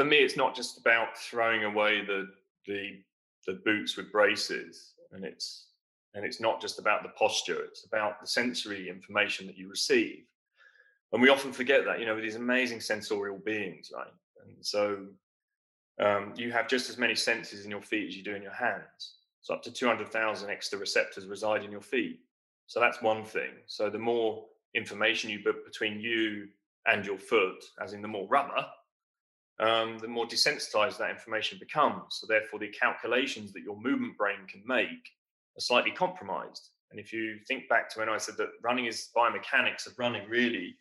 for me, it's not just about throwing away the the the boots with braces, and it's and it's not just about the posture; it's about the sensory information that you receive. And we often forget that, you know, these amazing sensorial beings, right? And so um, you have just as many senses in your feet as you do in your hands. So up to 200,000 extra receptors reside in your feet. So that's one thing. So the more information you put between you and your foot, as in the more rubber, um, the more desensitized that information becomes. So therefore, the calculations that your movement brain can make are slightly compromised. And if you think back to when I said that running is biomechanics of running, really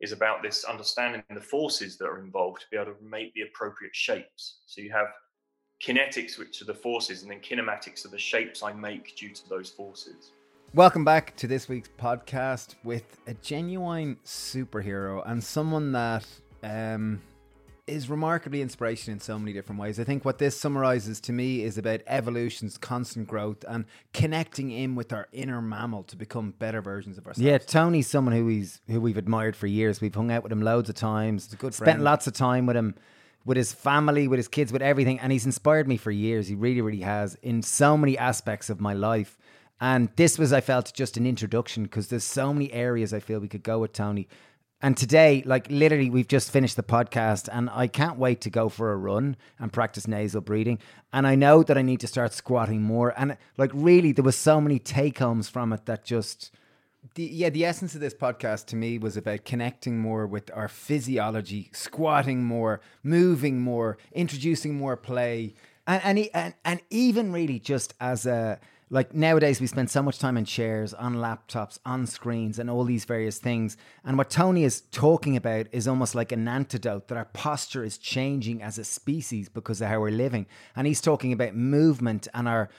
is about this understanding the forces that are involved to be able to make the appropriate shapes. So you have kinetics, which are the forces, and then kinematics are the shapes I make due to those forces. Welcome back to this week's podcast with a genuine superhero and someone that um, is remarkably inspirational in so many different ways. I think what this summarizes to me is about evolution's constant growth and connecting in with our inner mammal to become better versions of ourselves. Yeah, Tony's someone who he's who we've admired for years. We've hung out with him loads of times. He's a good spent friend. lots of time with him, with his family, with his kids, with everything, and he's inspired me for years. He really, really has in so many aspects of my life. And this was, I felt, just an introduction because there's so many areas I feel we could go with Tony. And today, like literally, we've just finished the podcast, and I can't wait to go for a run and practice nasal breathing. And I know that I need to start squatting more. And like, really, there was so many take homes from it that just the, yeah, the essence of this podcast to me was about connecting more with our physiology, squatting more, moving more, introducing more play, and and, and and even really just as a like nowadays we spend so much time in chairs on laptops on screens and all these various things. And what tony is talking about is almost like an antidote that our posture is changing as a species because of how we're living. And he's talking about movement and our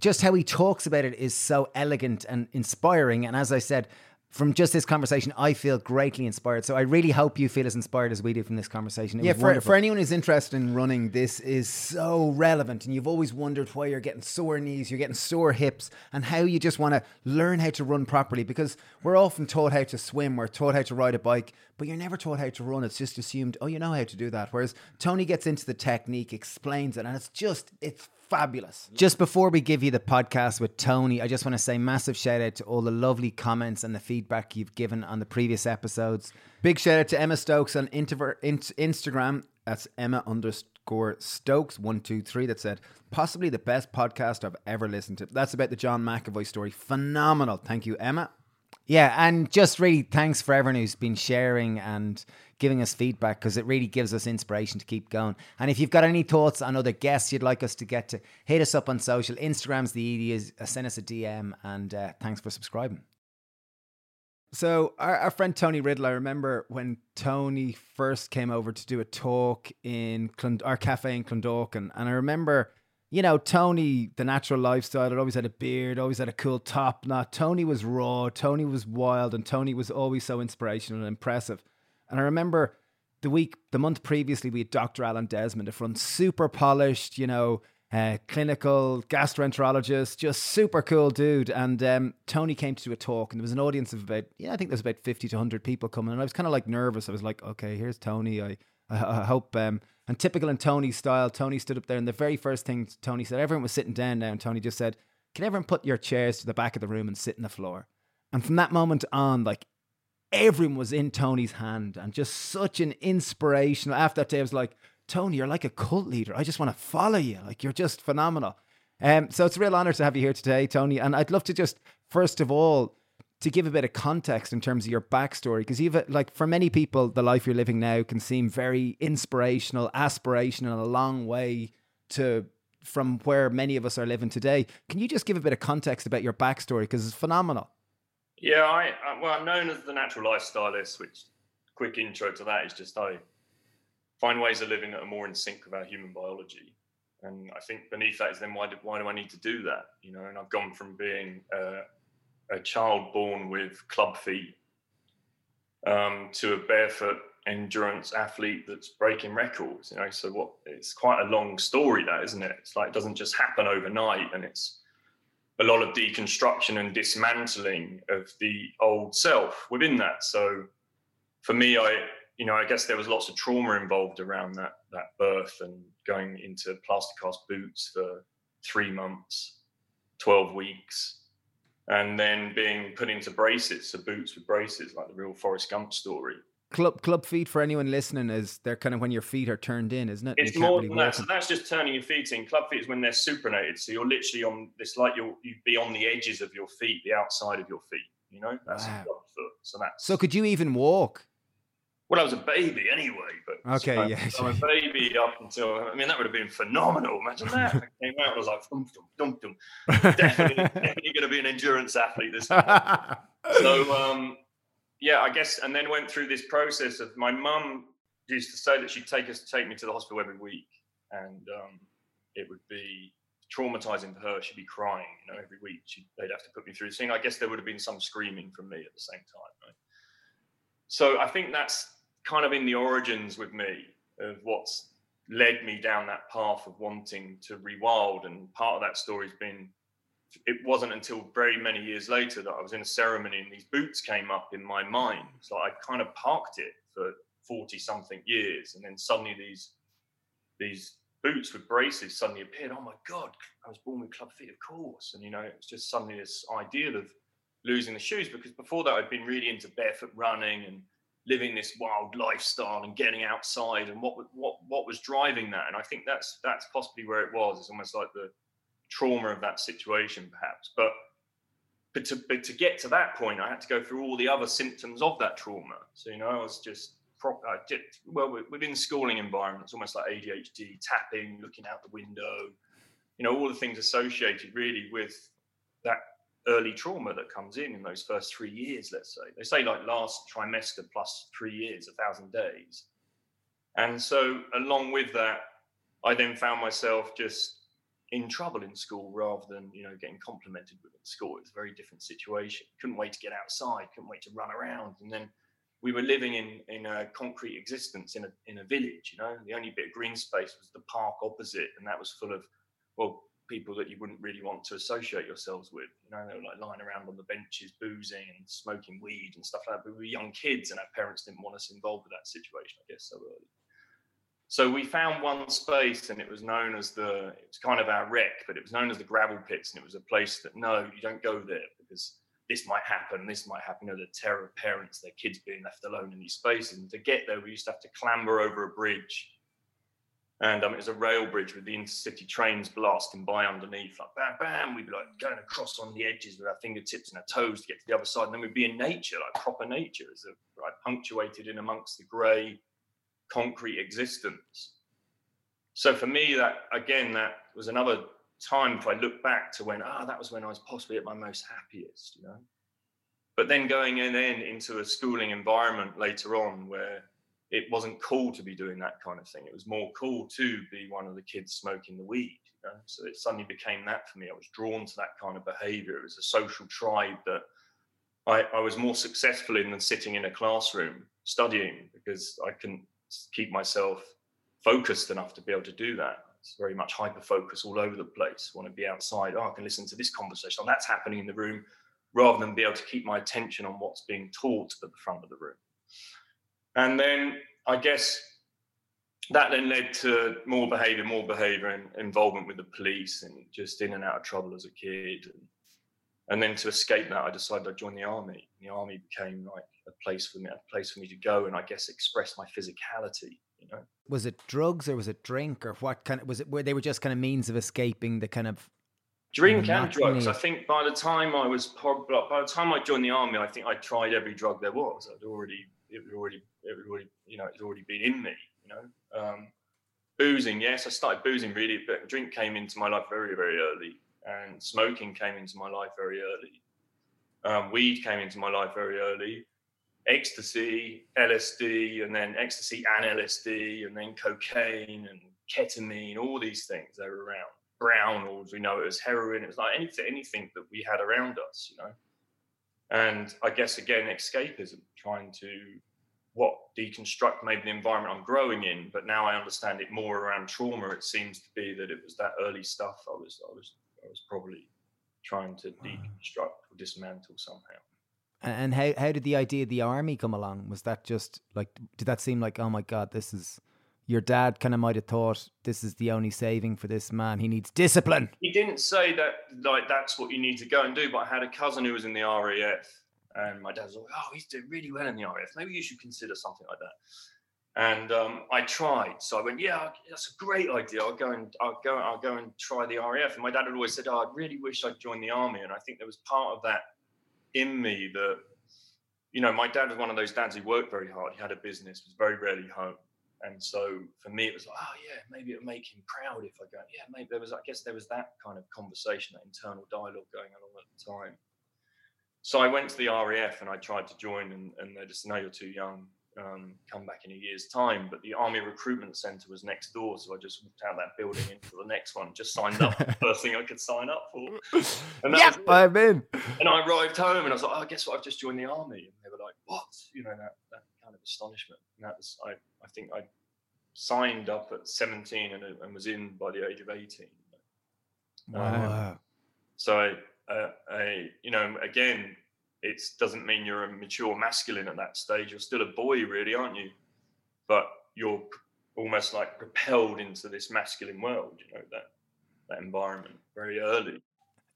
just how he talks about it is so elegant and inspiring. And as i said from just this conversation, I feel greatly inspired. So I really hope you feel as inspired as we do from this conversation. It yeah, for, wonderful. for anyone who's interested in running, this is so relevant. And you've always wondered why you're getting sore knees, you're getting sore hips, and how you just want to learn how to run properly. Because we're often taught how to swim, we're taught how to ride a bike, but you're never taught how to run. It's just assumed, oh, you know how to do that. Whereas Tony gets into the technique, explains it, and it's just, it's fabulous. Just before we give you the podcast with Tony, I just want to say massive shout out to all the lovely comments and the feedback you've given on the previous episodes. Big shout out to Emma Stokes on in- Instagram. That's Emma underscore Stokes one two three. That said, possibly the best podcast I've ever listened to. That's about the John McAvoy story. Phenomenal. Thank you, Emma. Yeah, and just really thanks for everyone who's been sharing and giving us feedback because it really gives us inspiration to keep going. And if you've got any thoughts on other guests you'd like us to get to, hit us up on social. Instagram's the easiest. Uh, send us a DM, and uh, thanks for subscribing. So our, our friend Tony Riddle, I remember when Tony first came over to do a talk in our cafe in Clondalkin, and I remember, you know, Tony, the natural lifestyle, had always had a beard, always had a cool top knot. Tony was raw, Tony was wild, and Tony was always so inspirational and impressive. And I remember the week, the month previously, we had Dr. Alan Desmond, a front super polished, you know, uh, clinical gastroenterologist, just super cool dude. And um, Tony came to do a talk, and there was an audience of about, yeah, I think there was about 50 to 100 people coming. And I was kind of like nervous. I was like, okay, here's Tony. I, I, I hope. Um, and typical in Tony's style, Tony stood up there, and the very first thing Tony said, everyone was sitting down now, and Tony just said, Can everyone put your chairs to the back of the room and sit on the floor? And from that moment on, like everyone was in Tony's hand and just such an inspirational. After that day, I was like, Tony, you're like a cult leader. I just want to follow you. Like you're just phenomenal. Um, so it's a real honor to have you here today, Tony. And I'd love to just, first of all, to give a bit of context in terms of your backstory, because you've like for many people, the life you're living now can seem very inspirational, aspirational, a long way to from where many of us are living today. Can you just give a bit of context about your backstory? Because it's phenomenal. Yeah, I, well, I'm known as the natural lifestylist. Which, quick intro to that is just I find ways of living that are more in sync with our human biology. And I think beneath that is then why do, why do I need to do that? You know, and I've gone from being a, a child born with club feet um, to a barefoot endurance athlete that's breaking records. You know, so what? It's quite a long story, that isn't it? It's like it doesn't just happen overnight, and it's a lot of deconstruction and dismantling of the old self within that. So for me, I you know, I guess there was lots of trauma involved around that that birth and going into plaster cast boots for three months, twelve weeks, and then being put into braces, so boots with braces, like the real Forrest Gump story. Club club feet for anyone listening is they're kind of when your feet are turned in, isn't it? It's more really than that. So that's just turning your feet in. Club feet is when they're supinated. So you're literally on. It's like you'll you'd be on the edges of your feet, the outside of your feet. You know, that's wow. a club foot. So that's. So could you even walk? Well, I was a baby anyway, but okay, so yeah, I was a baby up until I mean that would have been phenomenal. Imagine that! I came out, I was like, dum dum dum dum. Definitely, definitely going to be an endurance athlete this. so, um, yeah, I guess, and then went through this process of my mum used to say that she'd take us, take me to the hospital every week, and um, it would be traumatizing for her. She'd be crying, you know, every week. She'd, they'd have to put me through this thing. I guess there would have been some screaming from me at the same time. Right? So I think that's kind of in the origins with me of what's led me down that path of wanting to rewild. And part of that story's been it wasn't until very many years later that I was in a ceremony and these boots came up in my mind. So I kind of parked it for 40 something years. And then suddenly these these boots with braces suddenly appeared. Oh my God, I was born with club feet, of course. And you know, it's just suddenly this ideal of losing the shoes because before that I'd been really into barefoot running and living this wild lifestyle and getting outside and what what what was driving that and I think that's that's possibly where it was it's almost like the trauma of that situation perhaps but but to but to get to that point I had to go through all the other symptoms of that trauma so you know I was just I did, well within schooling environments almost like ADHD tapping looking out the window you know all the things associated really with that early trauma that comes in in those first three years, let's say. They say like last trimester plus three years, a thousand days. And so, along with that, I then found myself just in trouble in school rather than you know getting complimented with at school. It was a very different situation. Couldn't wait to get outside. Couldn't wait to run around. And then we were living in in a concrete existence in a in a village. You know, the only bit of green space was the park opposite, and that was full of well people that you wouldn't really want to associate yourselves with. You know, they were like lying around on the benches, boozing and smoking weed and stuff like that. But we were young kids, and our parents didn't want us involved with that situation, I guess, so early. So we found one space, and it was known as the. It was kind of our wreck, but it was known as the gravel pits, and it was a place that no, you don't go there because this might happen, this might happen. You know, the terror of parents, their kids being left alone in these spaces. And to get there, we used to have to clamber over a bridge and um, it was a rail bridge with the intercity trains blasting by underneath, like bam, bam. We'd be like going across on the edges with our fingertips and our toes to get to the other side, and then we'd be in nature, like proper nature, as a punctuated in amongst the grey concrete existence. So for me, that again, that was another time if I look back to when ah, that was when I was possibly at my most happiest, you know. But then going in then into a schooling environment later on where it wasn't cool to be doing that kind of thing. It was more cool to be one of the kids smoking the weed. You know? So it suddenly became that for me. I was drawn to that kind of behavior. It was a social tribe that I, I was more successful in than sitting in a classroom studying because I couldn't keep myself focused enough to be able to do that. It's very much hyper focus all over the place. I want to be outside. Oh, I can listen to this conversation. Oh, that's happening in the room, rather than be able to keep my attention on what's being taught at the front of the room. And then I guess that then led to more behavior, more behavior and involvement with the police and just in and out of trouble as a kid. And, and then to escape that, I decided I'd join the army. The army became like a place for me, a place for me to go and I guess express my physicality. You know, was it drugs or was it drink or what kind of was it? Where they were just kind of means of escaping the kind of drink and drugs. I think by the time I was by the time I joined the army, I think I tried every drug there was. I'd already it was already it was already you know it's already been in me you know um, boozing yes i started boozing really but drink came into my life very very early and smoking came into my life very early um, weed came into my life very early ecstasy lsd and then ecstasy and lsd and then cocaine and ketamine all these things they were around brown or we know it as heroin it was like anything anything that we had around us you know and I guess again, escapism, trying to what deconstruct maybe the environment I'm growing in, but now I understand it more around trauma. It seems to be that it was that early stuff I was I was I was probably trying to mm. deconstruct or dismantle somehow. And how how did the idea of the army come along? Was that just like did that seem like oh my god this is your dad kind of might have thought this is the only saving for this man. He needs discipline. He didn't say that like that's what you need to go and do, but I had a cousin who was in the RAF, and my dad was like, "Oh, he's doing really well in the RAF. Maybe you should consider something like that." And um, I tried, so I went, "Yeah, that's a great idea. I'll go and I'll go I'll go and try the RAF." And my dad had always said, "Oh, I really wish I'd joined the army," and I think there was part of that in me that. You know, my dad was one of those dads who worked very hard. He had a business, was very rarely home and so for me, it was like, oh yeah, maybe it'll make him proud if I go. Yeah, maybe there was. I guess there was that kind of conversation, that internal dialogue going on at the time. So I went to the RAF and I tried to join, and, and they just, no, you're too young. Um, come back in a year's time. But the Army Recruitment Centre was next door, so I just walked out that building into the next one, just signed up. first thing I could sign up for. And that yep, I'm in. And I arrived home, and I was like, oh, guess what? I've just joined the army. And they were like, what? You know that that kind of astonishment. And that was I. I think I signed up at 17 and, and was in by the age of 18. Wow. Um, so I, uh, I, you know, again, it doesn't mean you're a mature masculine at that stage. You're still a boy, really, aren't you? But you're almost like propelled into this masculine world. You know that that environment very early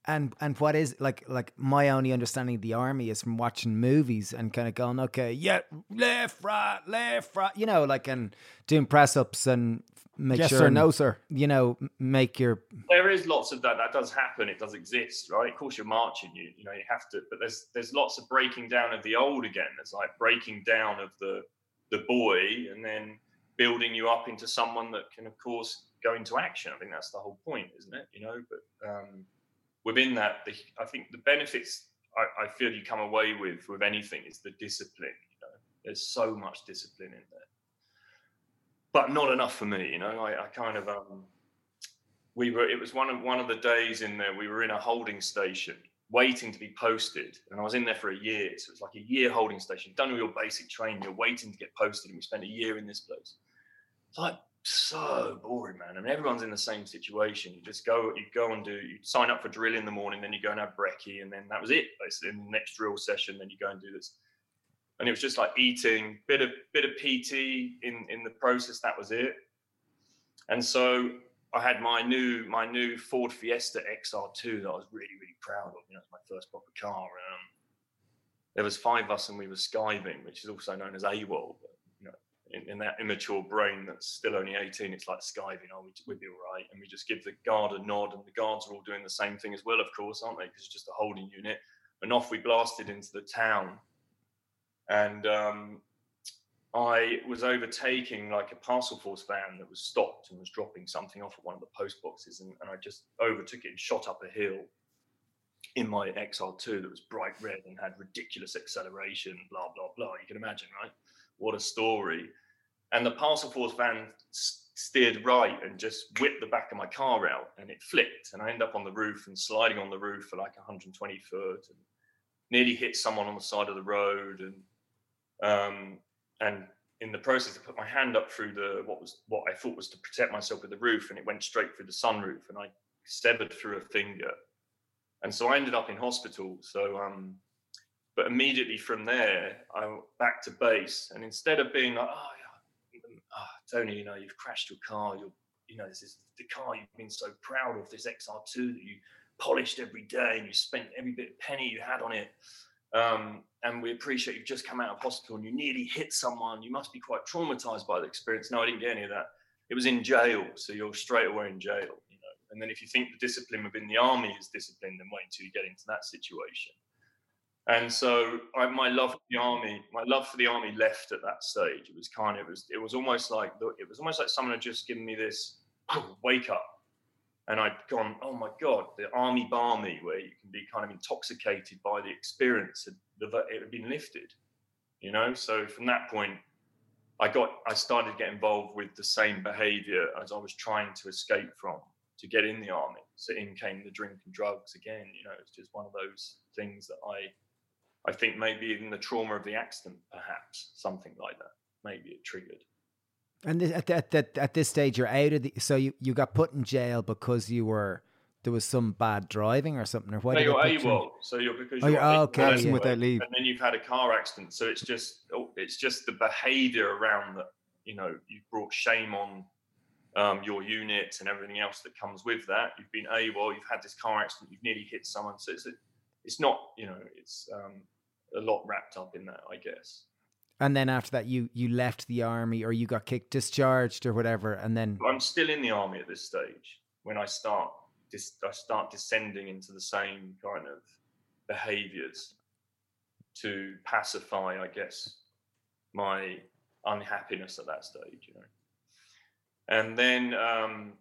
and and what is like like my only understanding of the army is from watching movies and kind of going okay yeah left right left right you know like and doing press ups and make yes, sure sir. no sir. You know make your there is lots of that. That does happen. It does exist right? Of course you're marching. You you know you have to but there's there's lots of breaking down of the old again. There's like breaking down of the the boy and then building you up into someone that can of course go into action. I think that's the whole point isn't it? You know but um within that, the, I think the benefits I, I, feel you come away with with anything is the discipline. You know, there's so much discipline in there, but not enough for me. You know, I, I kind of um, we were. It was one of one of the days in there. We were in a holding station waiting to be posted, and I was in there for a year. So it was like a year holding station. Done all your basic training. You're waiting to get posted, and we spent a year in this place. It's like so boring, man. I mean, everyone's in the same situation. You just go, you go and do, you sign up for drill in the morning, then you go and have brekkie, and then that was it. Basically, in the next drill session, then you go and do this. And it was just like eating, bit of bit of PT in in the process. That was it. And so I had my new my new Ford Fiesta XR2 that I was really really proud of. You know, it's my first proper car. Um, there was five of us, and we were skiving, which is also known as AWOL. But in, in, that immature brain that's still only 18, it's like skiving, oh, we, we'd be all right. And we just give the guard a nod, and the guards are all doing the same thing as well, of course, aren't they? Because it's just a holding unit. And off we blasted into the town. And um, I was overtaking like a Parcelforce van that was stopped and was dropping something off at one of the post boxes. And, and I just overtook it and shot up a hill in my XR2 that was bright red and had ridiculous acceleration, blah, blah, blah. You can imagine, right? What a story and the Parcelforce van steered right and just whipped the back of my car out and it flipped and i end up on the roof and sliding on the roof for like 120 foot and nearly hit someone on the side of the road and um, and in the process i put my hand up through the what was what i thought was to protect myself with the roof and it went straight through the sunroof and i severed through a finger and so i ended up in hospital so um but immediately from there i went back to base and instead of being like oh oh, Tony, you know, you've crashed your car. You're, you know, this is the car you've been so proud of, this XR2 that you polished every day and you spent every bit of penny you had on it. Um, and we appreciate you've just come out of hospital and you nearly hit someone. You must be quite traumatized by the experience. No, I didn't get any of that. It was in jail, so you're straight away in jail. You know, and then if you think the discipline within the army is discipline, then wait until you get into that situation. And so I, my love for the army, my love for the army left at that stage. It was kind of, it was, it was almost like, it was almost like someone had just given me this wake up. And I'd gone, oh my God, the army barmy, where you can be kind of intoxicated by the experience, it had been lifted, you know? So from that point, I got, I started to get involved with the same behavior as I was trying to escape from to get in the army. So in came the drink and drugs again, you know, it's just one of those things that I, I think maybe even the trauma of the accident, perhaps something like that. Maybe it triggered. And at, at, at, at this stage, you're out of the. So you, you got put in jail because you were there was some bad driving or something, or why? No, you're AWOL, so you're because oh, you're, oh, okay, anyway, without leave, and then you've had a car accident. So it's just oh, it's just the behaviour around that. You know, you've brought shame on um, your unit and everything else that comes with that. You've been AWOL, you've had this car accident, you've nearly hit someone. So it's a, it's not you know it's um, a lot wrapped up in that, I guess. And then after that, you you left the army, or you got kicked, discharged, or whatever, and then I'm still in the army at this stage. When I start I start descending into the same kind of behaviors to pacify, I guess, my unhappiness at that stage, you know. And then um,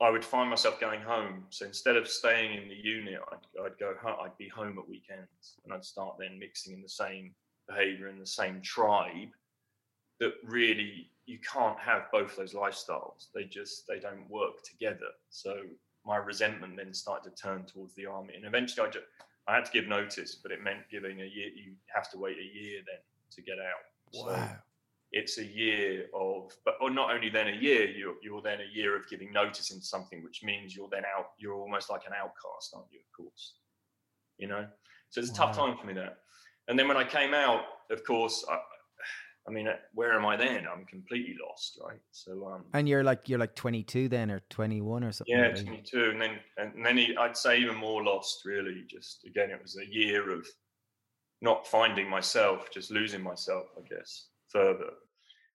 I would find myself going home. So instead of staying in the unit, I'd, I'd go I'd be home at weekends and I'd start then mixing in the same behavior in the same tribe that really you can't have both those lifestyles. They just, they don't work together. So my resentment then started to turn towards the army. And eventually I, just, I had to give notice, but it meant giving a year, you have to wait a year then to get out. Wow. So it's a year of, but or not only then a year, you're, you're then a year of giving notice into something, which means you're then out, you're almost like an outcast, aren't you, of course? You know? So it's a wow. tough time for me there. And then when I came out, of course, I, I mean, where am I then? I'm completely lost, right? So, um, and you're like you're like 22 then, or 21 or something. Yeah, 22, and then and then he, I'd say even more lost. Really, just again, it was a year of not finding myself, just losing myself, I guess, further.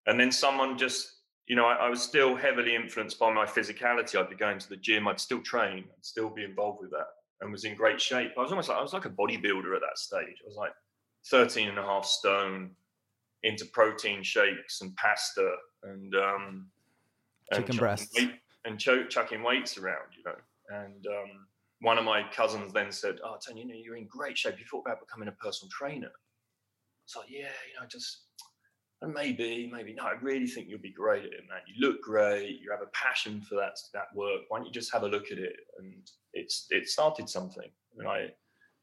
And then someone just, you know, I, I was still heavily influenced by my physicality. I'd be going to the gym, I'd still train, I'd still be involved with that, and was in great shape. I was almost like I was like a bodybuilder at that stage. I was like 13 and a half stone into protein shakes and pasta and um, chicken breasts weight, and ch- chucking weights around, you know. And um, one of my cousins then said, "Oh, Tony, you know, you're in great shape. You thought about becoming a personal trainer?" So yeah, you know, just maybe, maybe no. I really think you'll be great at it, man. You look great. You have a passion for that that work. Why don't you just have a look at it? And it's it started something. And I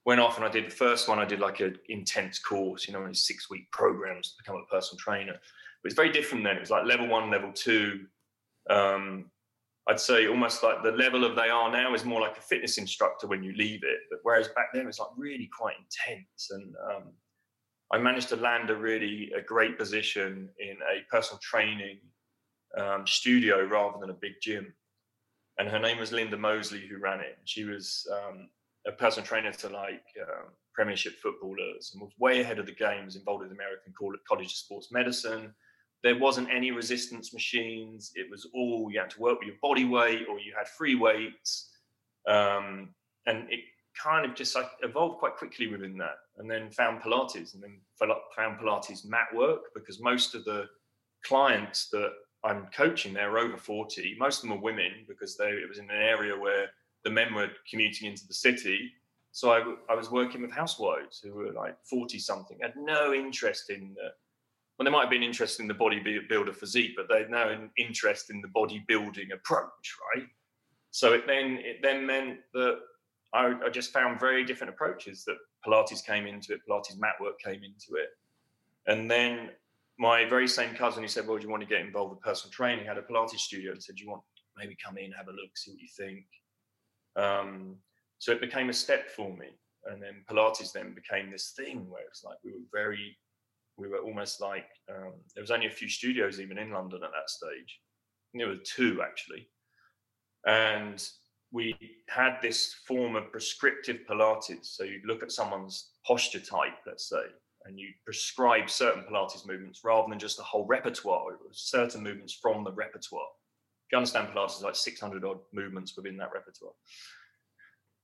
went off and I did the first one. I did like an intense course, you know, a six week programs to become a personal trainer. But was very different then. It was like level one, level two. Um, I'd say almost like the level of they are now is more like a fitness instructor when you leave it. But whereas back then it's like really quite intense. And um, I managed to land a really a great position in a personal training um, studio rather than a big gym. And her name was Linda Mosley, who ran it. She was um, personal trainer to like um, Premiership footballers and was way ahead of the game. Was involved with American College of Sports Medicine. There wasn't any resistance machines. It was all you had to work with your body weight or you had free weights, um, and it kind of just like evolved quite quickly within that. And then found Pilates, and then found Pilates mat work because most of the clients that I'm coaching, they're over 40. Most of them are women because they, it was in an area where the men were commuting into the city. So I, I was working with housewives who were like 40 something, had no interest in the, well, they might have been interested in the bodybuilder physique, but they had no interest in the bodybuilding approach, right? So it then it then meant that I, I, just found very different approaches that Pilates came into it, Pilates mat work came into it. And then my very same cousin who said, Well, do you want to get involved with personal training? had a Pilates studio and said, Do you want maybe come in, have a look, see what you think? Um, so it became a step for me. And then Pilates then became this thing where it's like we were very, we were almost like, um, there was only a few studios even in London at that stage. There were two actually. And we had this form of prescriptive Pilates. So you look at someone's posture type, let's say, and you prescribe certain Pilates movements rather than just a whole repertoire, certain movements from the repertoire you understand Pilates is like 600 odd movements within that repertoire.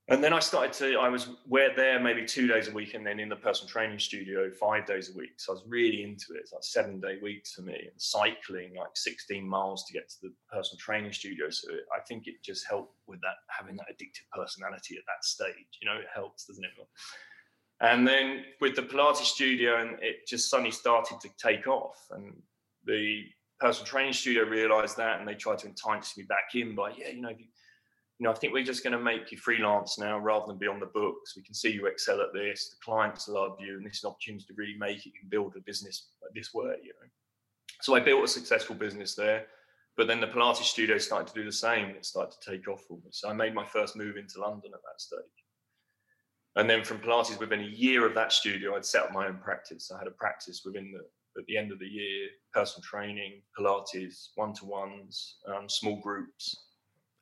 And then I started to, I was where there maybe two days a week and then in the personal training studio five days a week. So I was really into it. It's like seven day weeks for me and cycling like 16 miles to get to the personal training studio. So I think it just helped with that, having that addictive personality at that stage. You know, it helps, doesn't it? And then with the Pilates studio, and it just suddenly started to take off. And the personal training studio realized that and they tried to entice me back in by, yeah, you know, you, you know, I think we're just going to make you freelance now rather than be on the books. We can see you excel at this. The clients love you, and this is an opportunity to really make it. You can build a business this way, you know. So I built a successful business there. but then the Pilates studio started to do the same it started to take off for me. So I made my first move into London at that stage. And then from Pilates, within a year of that studio, I'd set up my own practice. I had a practice within the at the end of the year, personal training, Pilates, one to ones, um, small groups.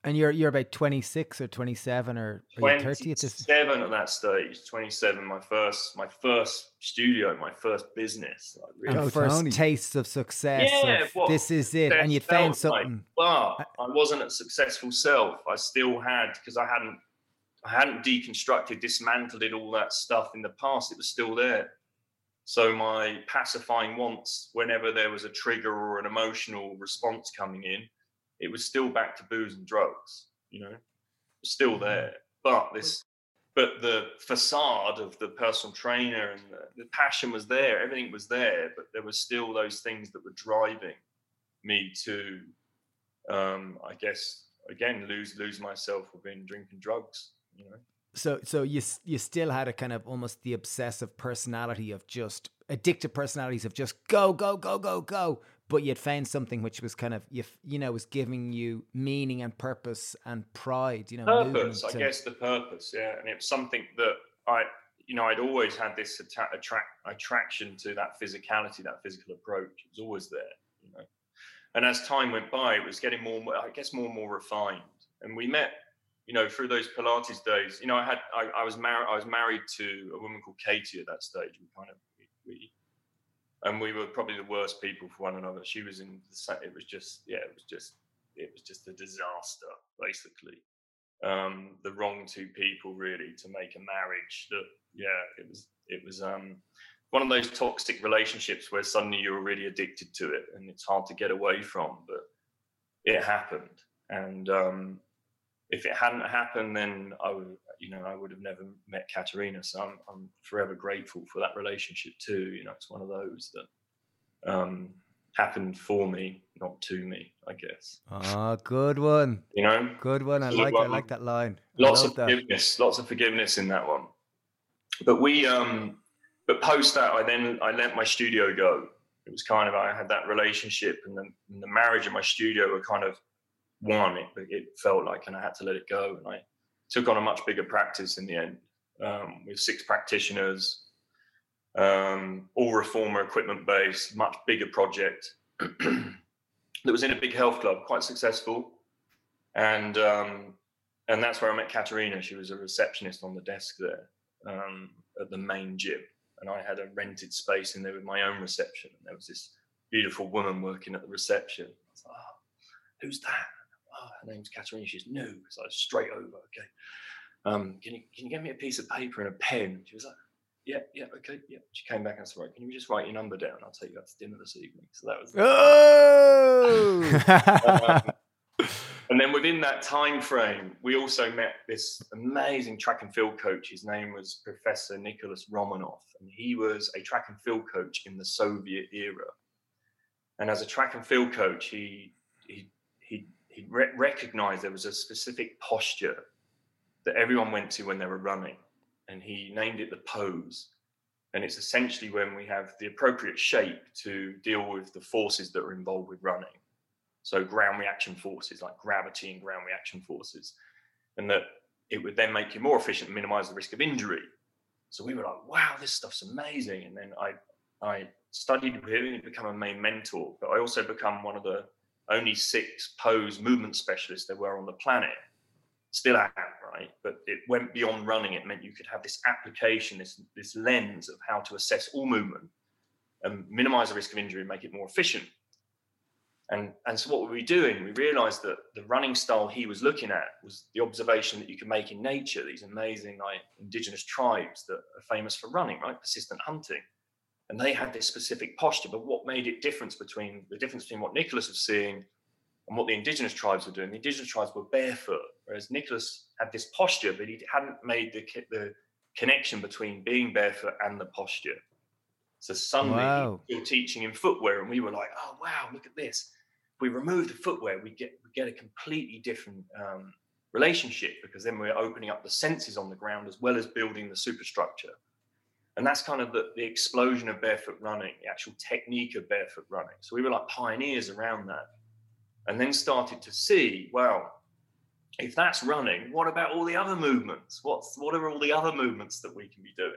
And you're you're about twenty six or twenty seven or, or thirty at this seven at that stage. Twenty seven, my first my first studio, my first business. Like really. And first Tony. tastes of success. Yeah, of, this is it, and you found something. Like, but I wasn't a successful self. I still had because I hadn't I hadn't deconstructed, dismantled it, all that stuff in the past. It was still there. So my pacifying wants, whenever there was a trigger or an emotional response coming in, it was still back to booze and drugs. You know, still mm-hmm. there. But this, but the facade of the personal trainer and the, the passion was there. Everything was there, but there were still those things that were driving me to, um, I guess, again, lose lose myself within drinking drugs. You know so so you you still had a kind of almost the obsessive personality of just addictive personalities of just go go go go go. But you'd found something which was kind of you you know was giving you meaning and purpose and pride you know purpose i to... guess the purpose yeah. And it's something that i you know i'd always had this atta- attract attraction to that physicality that physical approach. It was always there you know. And as time went by it was getting more i guess more and more refined. And we met you know, through those Pilates days, you know, I had, I, I was married, I was married to a woman called Katie at that stage. We kind of, we, we, and we were probably the worst people for one another. She was in the, it was just, yeah, it was just, it was just a disaster, basically. Um, the wrong two people really to make a marriage that, yeah, it was, it was, um, one of those toxic relationships where suddenly you're already addicted to it and it's hard to get away from, but it happened. And, um, if it hadn't happened, then I would, you know, I would have never met Katerina. So I'm, I'm forever grateful for that relationship too. You know, it's one of those that um, happened for me, not to me, I guess. Ah, good one. You know, good one. I like, one. I like that line. Lots of forgiveness, lots of forgiveness in that one. But we, um, but post that, I then I let my studio go. It was kind of I had that relationship, and then and the marriage and my studio were kind of one, it, it felt like, and I had to let it go. And I took on a much bigger practice in the end um, with six practitioners, um, all reformer equipment based, much bigger project that was in a big health club, quite successful. And um, and that's where I met Katerina. She was a receptionist on the desk there um, at the main gym, and I had a rented space in there with my own reception. And there was this beautiful woman working at the reception. I was like, oh, who's that? Oh, her name's Katerina. She's new. So I was straight over. Okay. Um, can you can you get me a piece of paper and a pen? She was like, yeah, yeah, okay, yeah. She came back and said, right, can you just write your number down? I'll take you out to dinner this evening. So that was. Oh. um, and then within that time frame, we also met this amazing track and field coach. His name was Professor Nicholas Romanov, and he was a track and field coach in the Soviet era. And as a track and field coach, he he re- recognized there was a specific posture that everyone went to when they were running, and he named it the pose. And it's essentially when we have the appropriate shape to deal with the forces that are involved with running. So, ground reaction forces like gravity and ground reaction forces. And that it would then make you more efficient and minimize the risk of injury. So, we were like, wow, this stuff's amazing. And then I, I studied with him and become a main mentor, but I also become one of the only six pose movement specialists there were on the planet. Still have, right? But it went beyond running. It meant you could have this application, this this lens of how to assess all movement and minimize the risk of injury and make it more efficient. And, and so what were we doing? We realized that the running style he was looking at was the observation that you can make in nature, these amazing like indigenous tribes that are famous for running, right? Persistent hunting and they had this specific posture. But what made it difference between the difference between what Nicholas was seeing and what the indigenous tribes were doing? The indigenous tribes were barefoot, whereas Nicholas had this posture, but he hadn't made the the connection between being barefoot and the posture. So suddenly wow. we were teaching in footwear, and we were like, "Oh wow, look at this!" If we remove the footwear, we get we get a completely different um, relationship because then we're opening up the senses on the ground as well as building the superstructure. And that's kind of the, the explosion of barefoot running, the actual technique of barefoot running. So we were like pioneers around that. and then started to see, well, if that's running, what about all the other movements? What's what are all the other movements that we can be doing?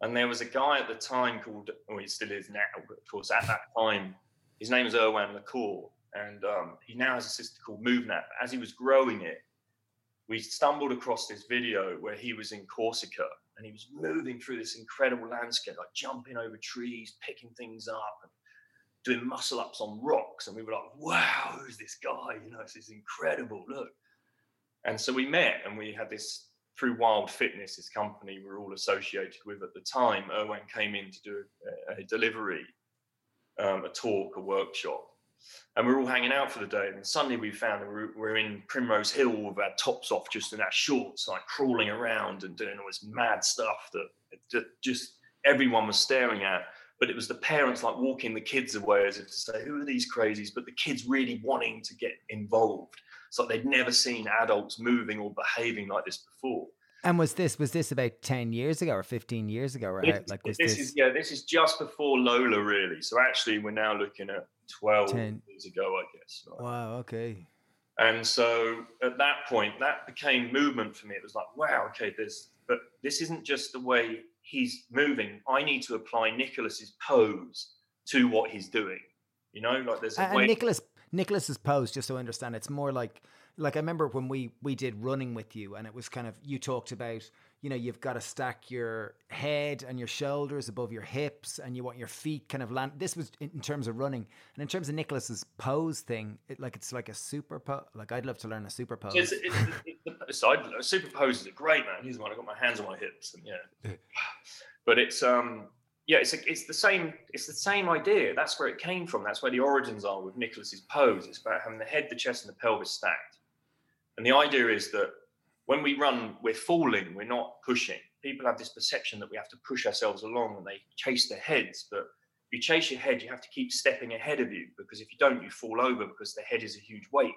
And there was a guy at the time called, well, he still is now, but of course at that time, his name was Erwan Le Corre, and um, he now has a sister called MovNat. As he was growing it, we stumbled across this video where he was in Corsica and he was moving through this incredible landscape, like jumping over trees, picking things up, and doing muscle ups on rocks. And we were like, wow, who's this guy? You know, this is incredible. Look. And so we met and we had this through Wild Fitness, this company we were all associated with at the time. Erwan came in to do a, a delivery, um, a talk, a workshop and we are all hanging out for the day. And suddenly we found that we're, we're in Primrose Hill with our tops off, just in our shorts, like crawling around and doing all this mad stuff that just everyone was staring at. But it was the parents like walking the kids away as if to say, "Who are these crazies?" But the kids really wanting to get involved. It's like they'd never seen adults moving or behaving like this before. And was this was this about ten years ago or fifteen years ago? Right? like this, this, is yeah, this is just before Lola, really. So actually, we're now looking at 12 10. years ago, I guess. Right? Wow, okay. And so at that point, that became movement for me. It was like, wow, okay, this but this isn't just the way he's moving. I need to apply Nicholas's pose to what he's doing. You know, like there's a and way. Nicholas, Nicholas's pose, just so I understand, it's more like, like I remember when we we did running with you, and it was kind of you talked about you know you've got to stack your head and your shoulders above your hips and you want your feet kind of land this was in terms of running. And in terms of nicholas's pose thing it, like it's like a super pose like i'd love to learn a super pose. It's, it's, it's, so super pose is great man. He's the one i got my hands on my hips and yeah. But it's um yeah it's a, it's the same it's the same idea. That's where it came from. That's where the origins are with nicholas's pose. It's about having the head the chest and the pelvis stacked and the idea is that when we run, we're falling, we're not pushing. People have this perception that we have to push ourselves along and they chase their heads. But if you chase your head, you have to keep stepping ahead of you because if you don't, you fall over because the head is a huge weight.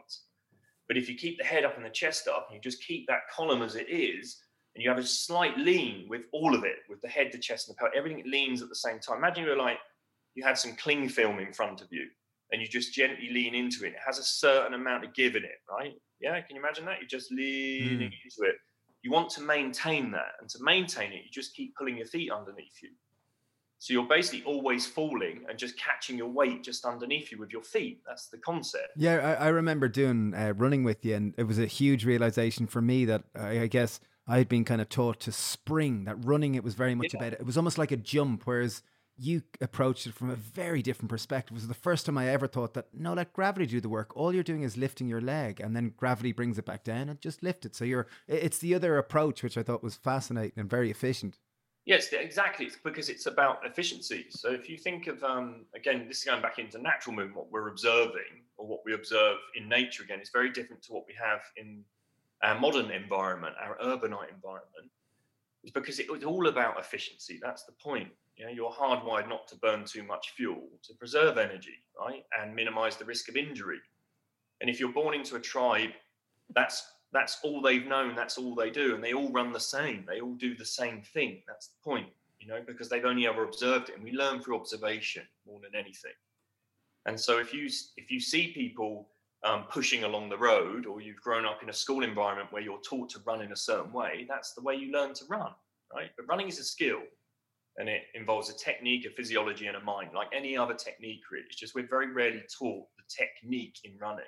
But if you keep the head up and the chest up and you just keep that column as it is, and you have a slight lean with all of it, with the head, the chest, and the pelvis, everything leans at the same time. Imagine you're like you had some cling film in front of you and you just gently lean into it. It has a certain amount of give in it, right? Yeah, can you imagine that? You're just leaning mm. into it. You want to maintain that, and to maintain it, you just keep pulling your feet underneath you. So you're basically always falling and just catching your weight just underneath you with your feet. That's the concept. Yeah, I, I remember doing uh, running with you, and it was a huge realization for me that I, I guess I had been kind of taught to spring. That running, it was very much yeah. about it. It was almost like a jump, whereas you approached it from a very different perspective. It was the first time I ever thought that no, let gravity do the work. All you're doing is lifting your leg, and then gravity brings it back down and just lift it. So you're it's the other approach, which I thought was fascinating and very efficient. Yes, exactly. It's because it's about efficiency. So if you think of um, again, this is going back into natural movement. What we're observing, or what we observe in nature, again, is very different to what we have in our modern environment, our urbanite environment. It's because it, it's all about efficiency. That's the point. You know, you're hardwired not to burn too much fuel, to preserve energy, right, and minimize the risk of injury. And if you're born into a tribe, that's that's all they've known. That's all they do, and they all run the same. They all do the same thing. That's the point, you know, because they've only ever observed it, and we learn through observation more than anything. And so, if you if you see people um, pushing along the road, or you've grown up in a school environment where you're taught to run in a certain way, that's the way you learn to run, right? But running is a skill and it involves a technique, a physiology, and a mind, like any other technique, really. It's just we're very rarely taught the technique in running.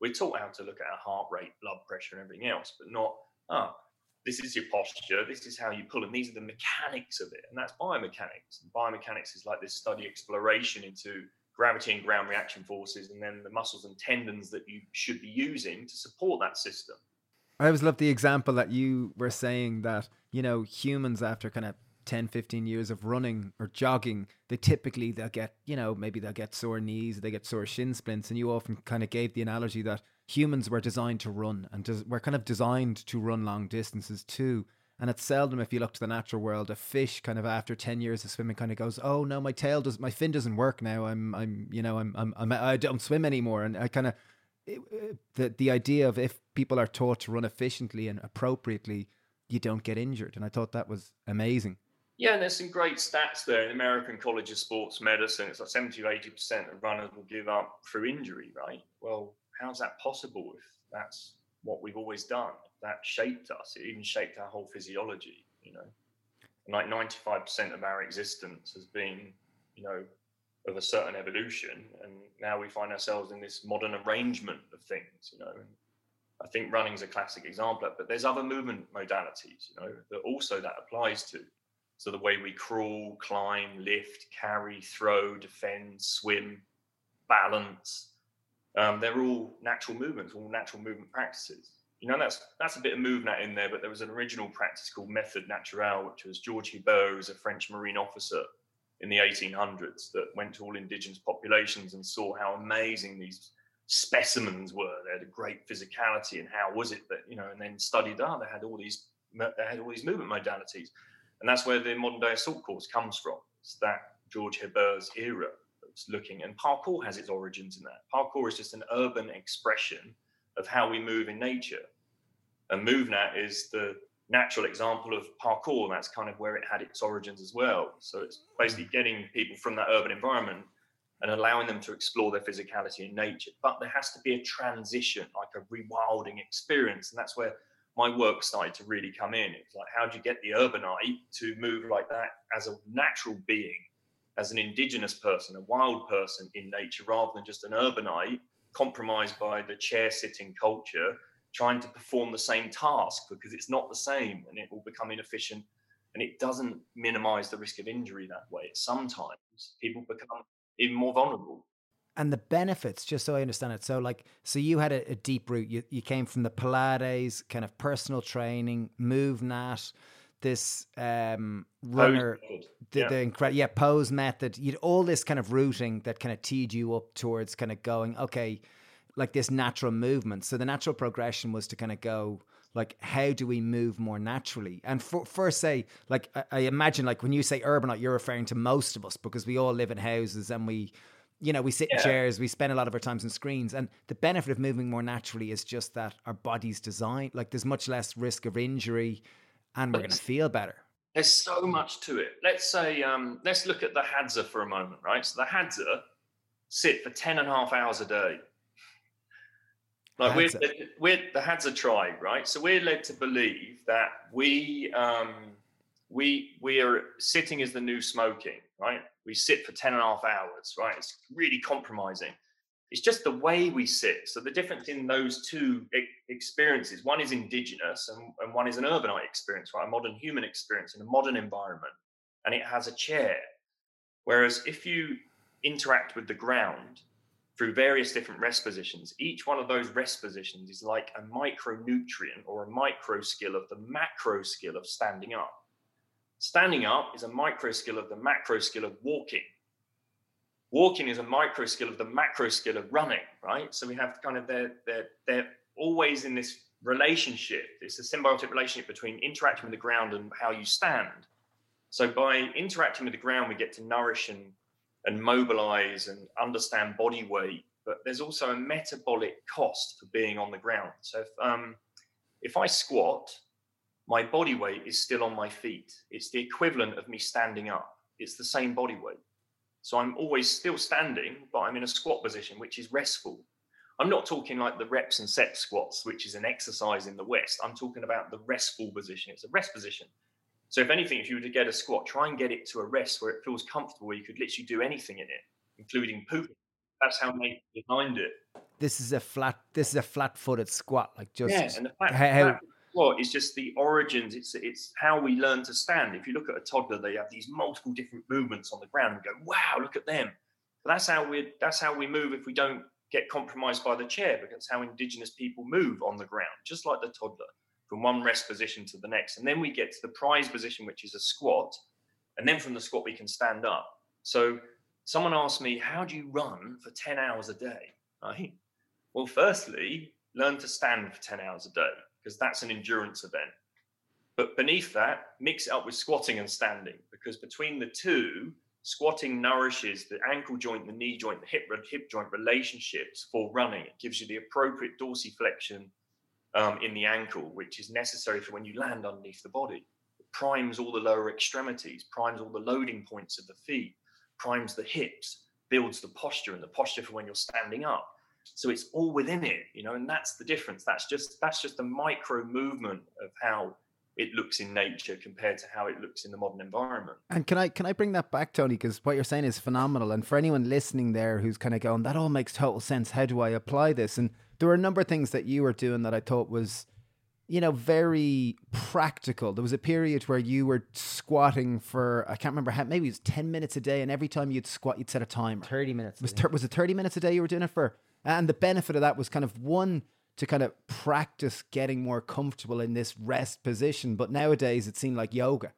We're taught how to look at our heart rate, blood pressure, and everything else, but not, ah, oh, this is your posture, this is how you pull, and these are the mechanics of it. And that's biomechanics. And biomechanics is like this study exploration into gravity and ground reaction forces, and then the muscles and tendons that you should be using to support that system. I always love the example that you were saying that, you know, humans after kind of 10 15 years of running or jogging they typically they'll get you know maybe they'll get sore knees they get sore shin splints and you often kind of gave the analogy that humans were designed to run and des- we're kind of designed to run long distances too. And it's seldom if you look to the natural world a fish kind of after 10 years of swimming kind of goes oh no my tail does my fin doesn't work now. I'm i'm you know i'm, I'm, I'm i don't swim anymore. And i kind of uh, the the idea of if people are taught to run efficiently and appropriately you don't get injured. And i thought that was amazing Yeah, and there's some great stats there. In American College of Sports Medicine, it's like 70 to 80% of runners will give up through injury, right? Well, how's that possible if that's what we've always done? That shaped us. It even shaped our whole physiology, you know. And like 95% of our existence has been, you know, of a certain evolution. And now we find ourselves in this modern arrangement of things, you know. And I think running is a classic example, but there's other movement modalities, you know, that also that applies to. So the way we crawl, climb, lift, carry, throw, defend, swim, balance, um, they're all natural movements, all natural movement practices. You know, that's that's a bit of movement in there, but there was an original practice called Method Naturelle, which was George Hebert, who was a French Marine officer in the 1800s that went to all indigenous populations and saw how amazing these specimens were. They had a great physicality, and how was it that you know? And then studied, ah, oh, they had all these they had all these movement modalities. And that's where the modern day assault course comes from. It's that George Hebert's era that's looking, and parkour has its origins in that. Parkour is just an urban expression of how we move in nature. And MovNat is the natural example of parkour. And that's kind of where it had its origins as well. So it's basically mm. getting people from that urban environment and allowing them to explore their physicality in nature. But there has to be a transition, like a rewilding experience. And that's where my work started to really come in. It's like, how do you get the urbanite to move like that as a natural being, as an indigenous person, a wild person in nature, rather than just an urbanite compromised by the chair sitting culture, trying to perform the same task because it's not the same and it will become inefficient and it doesn't minimize the risk of injury that way. Sometimes people become even more vulnerable and the benefits, just so I understand it. So, like, so you had a, a deep root. You, you came from the Pilates, kind of personal training, move MovNat, this um, runner, the, yeah. the incredible, yeah, pose method. You'd all this kind of rooting that kind of teed you up towards kind of going, okay, like this natural movement. So the natural progression was to kind of go, like how do we move more naturally and for, first say like I, I imagine like when you say urbanite you're referring to most of us because we all live in houses and we you know, we sit yeah. in chairs, we spend a lot of our times on screens. And the benefit of moving more naturally is just that our body's designed, like there's much less risk of injury and we're going to feel better. There's so much to it. Let's say, um, let's look at the Hadza for a moment, right? So the Hadza sit for 10 and a half hours a day. Like we're, we're the Hadza tribe, right? So we're led to believe that we, um, we, we are sitting as the new smoking, right? We sit for 10 and a half hours, right? It's really compromising. It's just the way we sit. So the difference in those two experiences, one is indigenous and, and one is an urbanite experience, right? A modern human experience in a modern environment. And it has a chair. Whereas if you interact with the ground through various different rest positions, each one of those rest positions is like a micronutrient or a micro skill of the macro skill of standing up. Standing up is a micro skill of the macro skill of walking. Walking is a micro skill of the macro skill of running, right? So we have kind of they're they're they're always in this relationship. It's a symbiotic relationship between interacting with the ground and how you stand. So by interacting with the ground, we get to nourish and and mobilize and understand body weight. But there's also a metabolic cost for being on the ground. So if um, if I squat, my body weight is still on my feet. It's the equivalent of me standing up. It's the same body weight. So I'm always still standing, but I'm in a squat position, which is restful. I'm not talking like the reps and set squats, which is an exercise in the West. I'm talking about the restful position. It's a rest position. So, if anything, if you were to get a squat, try and get it to a rest where it feels comfortable, where you could literally do anything in it, including pooping. That's how they designed it. This is a flat. This is a flat-footed squat, like just yeah, and the fact, how, what is just the origins. It's it's how we learn to stand. If you look at a toddler, they have these multiple different movements on the ground. and go, wow, look at them. But that's how we that's how we move if we don't get compromised by the chair, because how indigenous people move on the ground, just like the toddler, from one rest position to the next. And then we get to the prize position, which is a squat. And then from the squat, we can stand up. So someone asked me, how do you run for 10 hours a day? Right. Well, firstly, learn to stand for 10 hours a day because that's an endurance event. But beneath that, mix it up with squatting and standing because between the two, squatting nourishes the ankle joint, the knee joint, the hip, hip joint relationships for running. It gives you the appropriate dorsiflexion um, in the ankle, which is necessary for when you land underneath the body. It primes all the lower extremities, primes all the loading points of the feet, primes the hips, builds the posture and the posture for when you're standing up. So it's all within it, you know, and that's the difference. That's just that's just a micro movement of how it looks in nature compared to how it looks in the modern environment. And can I can I bring that back, Tony? Because what you're saying is phenomenal. And for anyone listening there who's kind of going, that all makes total sense. How do I apply this? And there were a number of things that you were doing that I thought was you know, very practical. There was a period where you were squatting for I can't remember how maybe it was ten minutes a day, and every time you'd squat, you'd set a timer. Thirty minutes. Was ter- was it thirty minutes a day you were doing it for? And the benefit of that was kind of one to kind of practice getting more comfortable in this rest position. But nowadays it seemed like yoga,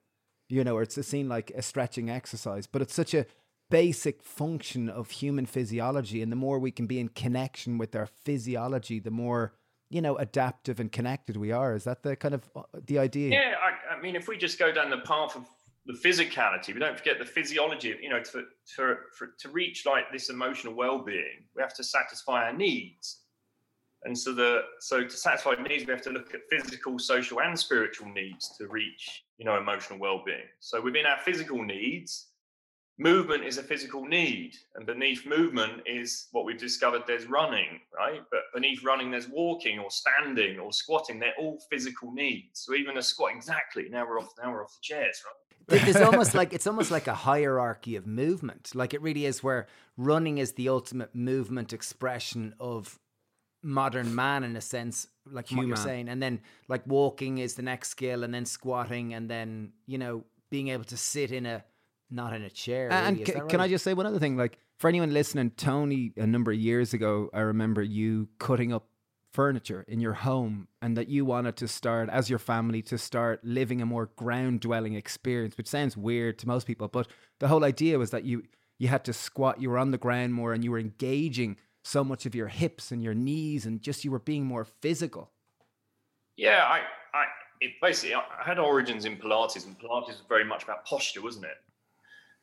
you know, or it's, it seemed like a stretching exercise. But it's such a basic function of human physiology, and the more we can be in connection with our physiology, the more you know adaptive and connected we are is that the kind of uh, the idea yeah I, I, mean if we just go down the path of the physicality we don't forget the physiology you know to, for, for to reach like this emotional well-being we have to satisfy our needs. And so the so to satisfy needs we have to look at physical social and spiritual needs to reach you know emotional well-being. So within our physical needs movement is a physical need and beneath movement is what we've discovered there's running right? But beneath running there's walking or standing or squatting. They're all physical needs. So even a squat exactly. Now we're off now we're off the chairs right? It's almost like it's almost like a hierarchy of movement. Like it really is where running is the ultimate movement expression of modern man in a sense like Human. what you're saying. And then like walking is the next skill and then squatting and then you know being able to sit in a not in a chair. And really. can, right? can I just say one other thing? Like for anyone listening, Tony, a number of years ago, I remember you cutting up furniture in your home and that you wanted to start as your family to start living a more ground dwelling experience which sounds weird to most people but the whole idea was that you you had to squat you were on the ground more and you were engaging so much of your hips and your knees and just you were being more physical yeah i i it basically i had origins in pilates and pilates was very much about posture wasn't it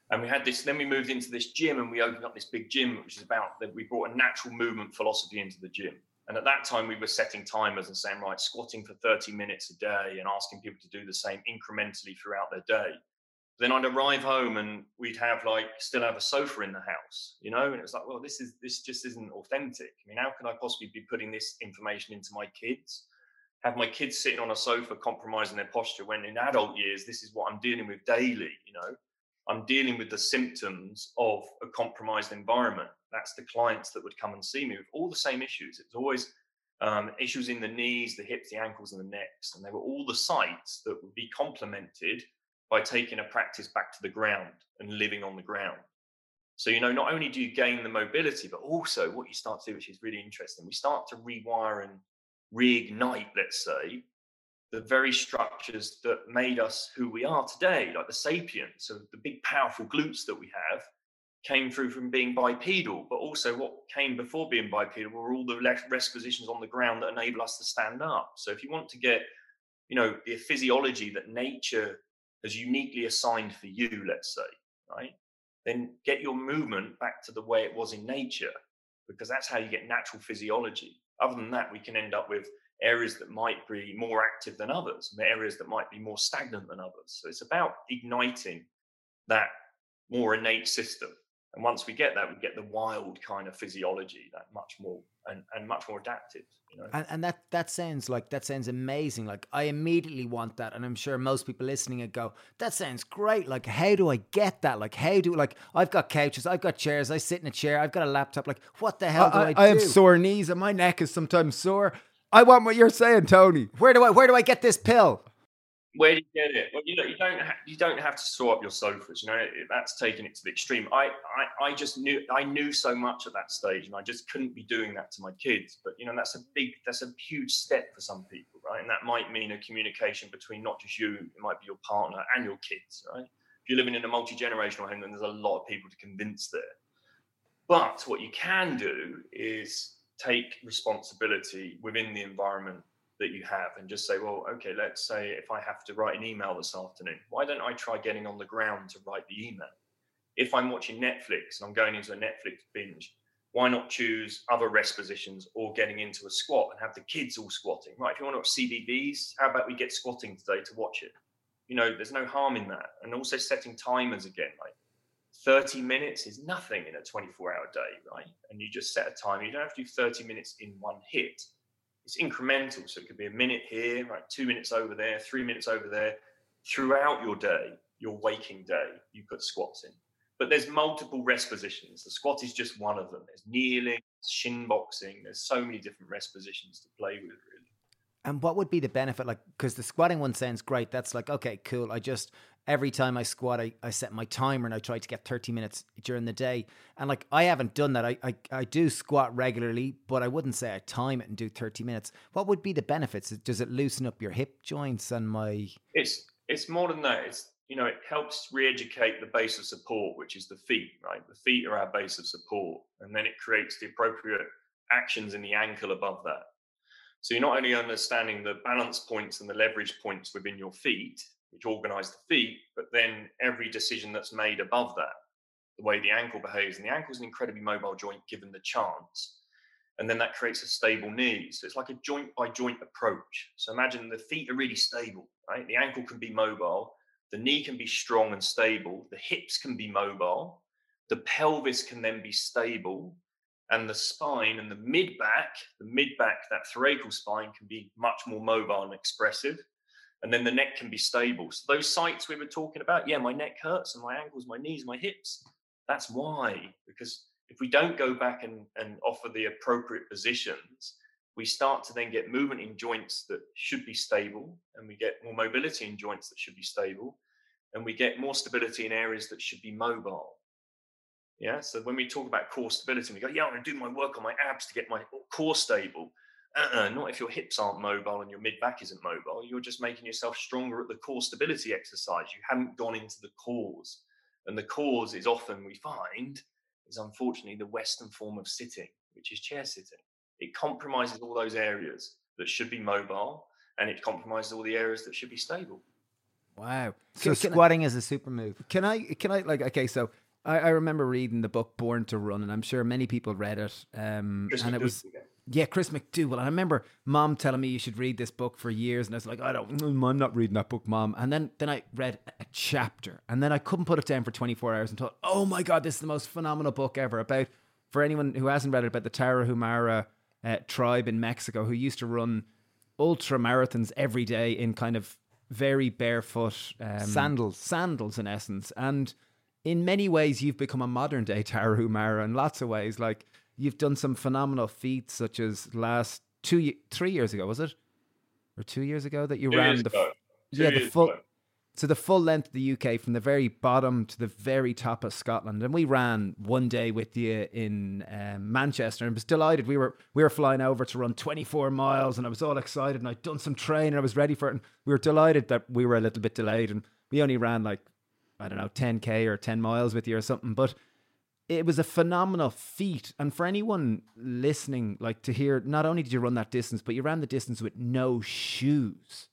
and we had this, then we moved into this gym and we opened up this big gym, which is about that we brought a natural movement philosophy into the gym. And at that time, we were setting timers and saying, right, squatting for 30 minutes a day and asking people to do the same incrementally throughout their day. Then I'd arrive home and we'd have like still have a sofa in the house, you know, and it was like, well, this is this just isn't authentic. I mean, how can I possibly be putting this information into my kids? Have my kids sitting on a sofa compromising their posture when in adult years this is what I'm dealing with daily, you know? I'm dealing with the symptoms of a compromised environment. That's the clients that would come and see me with all the same issues. It's always um, issues in the knees, the hips, the ankles, and the necks. And they were all the sites that would be complemented by taking a practice back to the ground and living on the ground. So, you know, not only do you gain the mobility, but also what you start to do, which is really interesting, we start to rewire and reignite, let's say, the very structures that made us who we are today, like the sapiens, and the big powerful glutes that we have, came through from being bipedal, but also what came before being bipedal were all the rest positions on the ground that enable us to stand up. So if you want to get, you know, the physiology that nature has uniquely assigned for you, let's say, right, then get your movement back to the way it was in nature, because that's how you get natural physiology. Other than that, we can end up with areas that might be more active than others, and areas that might be more stagnant than others. So it's about igniting that more innate system. And once we get that, we get the wild kind of physiology, that much more and, and much more adaptive. You know? and, and that that sounds like that sounds amazing. Like I immediately want that, and I'm sure most people listening would go, "That sounds great." Like, how do I get that? Like, how do like I've got couches, I've got chairs, I sit in a chair, I've got a laptop. Like, what the hell do I, I, I, I have sore knees, and my neck is sometimes sore. I want what you're saying, Tony. Where do I where do I get this pill? Where do you get it? Well, you know, you don't ha- you don't have to saw up your sofas. You know, that's taking it to the extreme. I, I I just knew I knew so much at that stage, and I just couldn't be doing that to my kids. But you know, that's a big that's a huge step for some people, right? And that might mean a communication between not just you, it might be your partner and your kids, right? If you're living in a multi generational home, then there's a lot of people to convince there. But what you can do is take responsibility within the environment that you have and just say, well, okay, let's say if I have to write an email this afternoon, why don't I try getting on the ground to write the email? If I'm watching Netflix and I'm going into a Netflix binge, why not choose other rest positions or getting into a squat and have the kids all squatting? Right, if you want to watch CBeebies, how about we get squatting today to watch it? you know, there's no harm in that. And also setting timers again, like 30 minutes is nothing in a 24 hour day, right? And you just set a time. You don't have to do 30 minutes in one hit. It's incremental. So it could be a minute here, right? Two minutes over there, three minutes over there. Throughout your day, your waking day, you put squats in. But there's multiple rest positions. The squat is just one of them. There's kneeling, shin boxing. There's so many different rest positions to play with, really. And what would be the benefit? Like, because the squatting one sounds great. That's like, okay, cool. I just, every time I squat, I, I set my timer and I try to get 30 minutes during the day. And like, I haven't done that. I, I, I do squat regularly, but I wouldn't say I time it and do 30 minutes. What would be the benefits? Does it loosen up your hip joints and my. It's, it's more than that. It's, you know, it helps re-educate the base of support, which is the feet, right? The feet are our base of support. And then it creates the appropriate actions in the ankle above that. So you're not only understanding the balance points and the leverage points within your feet, which organize the feet, but then every decision that's made above that, the way the ankle behaves. And the ankle is an incredibly mobile joint given the chance. And then that creates a stable knee. So it's like a joint by joint approach. So imagine the feet are really stable, right? The ankle can be mobile, the knee can be strong and stable, the hips can be mobile, the pelvis can then be stable, and the spine and the mid back, the mid back, that thoracic spine can be much more mobile and expressive. And then the neck can be stable. So those sites we were talking about, yeah, my neck hurts and my ankles, my knees, my hips. That's why, because if we don't go back and, and offer the appropriate positions, we start to then get movement in joints that should be stable, and we get more mobility in joints that should be stable, and we get more stability in areas that should be mobile. Yeah. So when we talk about core stability, we go, yeah, I'm going to do my work on my abs to get my core stable. Uh-uh, not if your hips aren't mobile and your mid back isn't mobile. You're just making yourself stronger at the core stability exercise. You haven't gone into the cause. And the cause is often, we find, is unfortunately the Western form of sitting, which is chair sitting. It compromises all those areas that should be mobile and it compromises all the areas that should be stable. Wow. So can, squatting I, is a super move. Can I, can I, like, okay, so I, I remember reading the book Born to Run, and I'm sure many people read it. Um, and it was yeah, Chris McDougall. And I remember mom telling me you should read this book for years, and I was like, I don't, mm, I'm not reading that book, mom. And then then I read a chapter, and then I couldn't put it down for 24 hours and thought, oh my god, this is the most phenomenal book ever about. For anyone who hasn't read it, about the Tarahumara uh, tribe in Mexico who used to run ultra marathons every day in kind of very barefoot um, sandals, sandals in essence, and in many ways, you've become a modern day Tarahumara in lots of ways. Like you've done some phenomenal feats, such as last two, three years ago, was it, or two years ago that you two ran the, yeah, the full. Ago. So the full length of the UK from the very bottom to the very top of Scotland, and we ran one day with you in um, Manchester, and was delighted. We were we were flying over to run 24 miles, and I was all excited, and I'd done some training, I was ready for it, and we were delighted that we were a little bit delayed, and we only ran like I don't know, 10K or 10 miles with you or something. But it was a phenomenal feat. And for anyone listening, like to hear, not only did you run that distance, but you ran the distance with no shoes.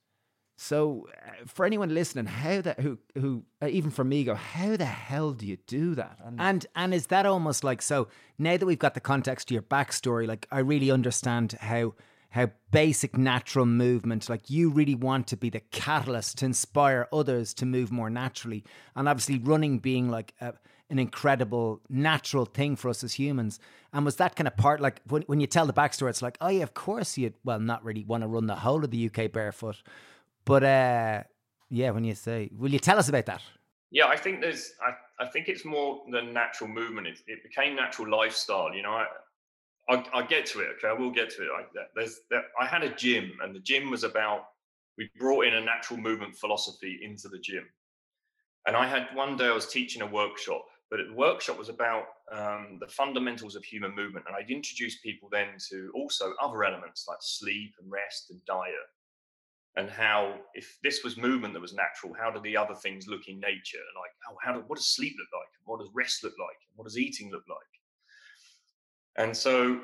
So uh, for anyone listening, how that who who uh, even for me go, how the hell do you do that? And, and and is that almost like so? Now that we've got the context to your backstory, like I really understand how how basic natural movement, like you really want to be the catalyst to inspire others to move more naturally. And obviously, running being like a, an incredible natural thing for us as humans. And was that kind of part, like when, when you tell the backstory, it's like, oh, yeah, of course you'd, well, not really want to run the whole of the UK barefoot. But uh, yeah, when you say, will you tell us about that? Yeah, I think there's, I, I think it's more than natural movement. It, it became natural lifestyle. You know, I, I'll, I'll, get to it. Okay, I will get to it. I, there's, there, I had a gym, and the gym was about we brought in a natural movement philosophy into the gym. And I had one day I was teaching a workshop, but the workshop was about um, the fundamentals of human movement, and I'd introduce people then to also other elements like sleep and rest and diet, and how if this was movement that was natural, how do the other things look in nature? Like, oh, how do, what does sleep look like? What does rest look like? What does eating look like? And so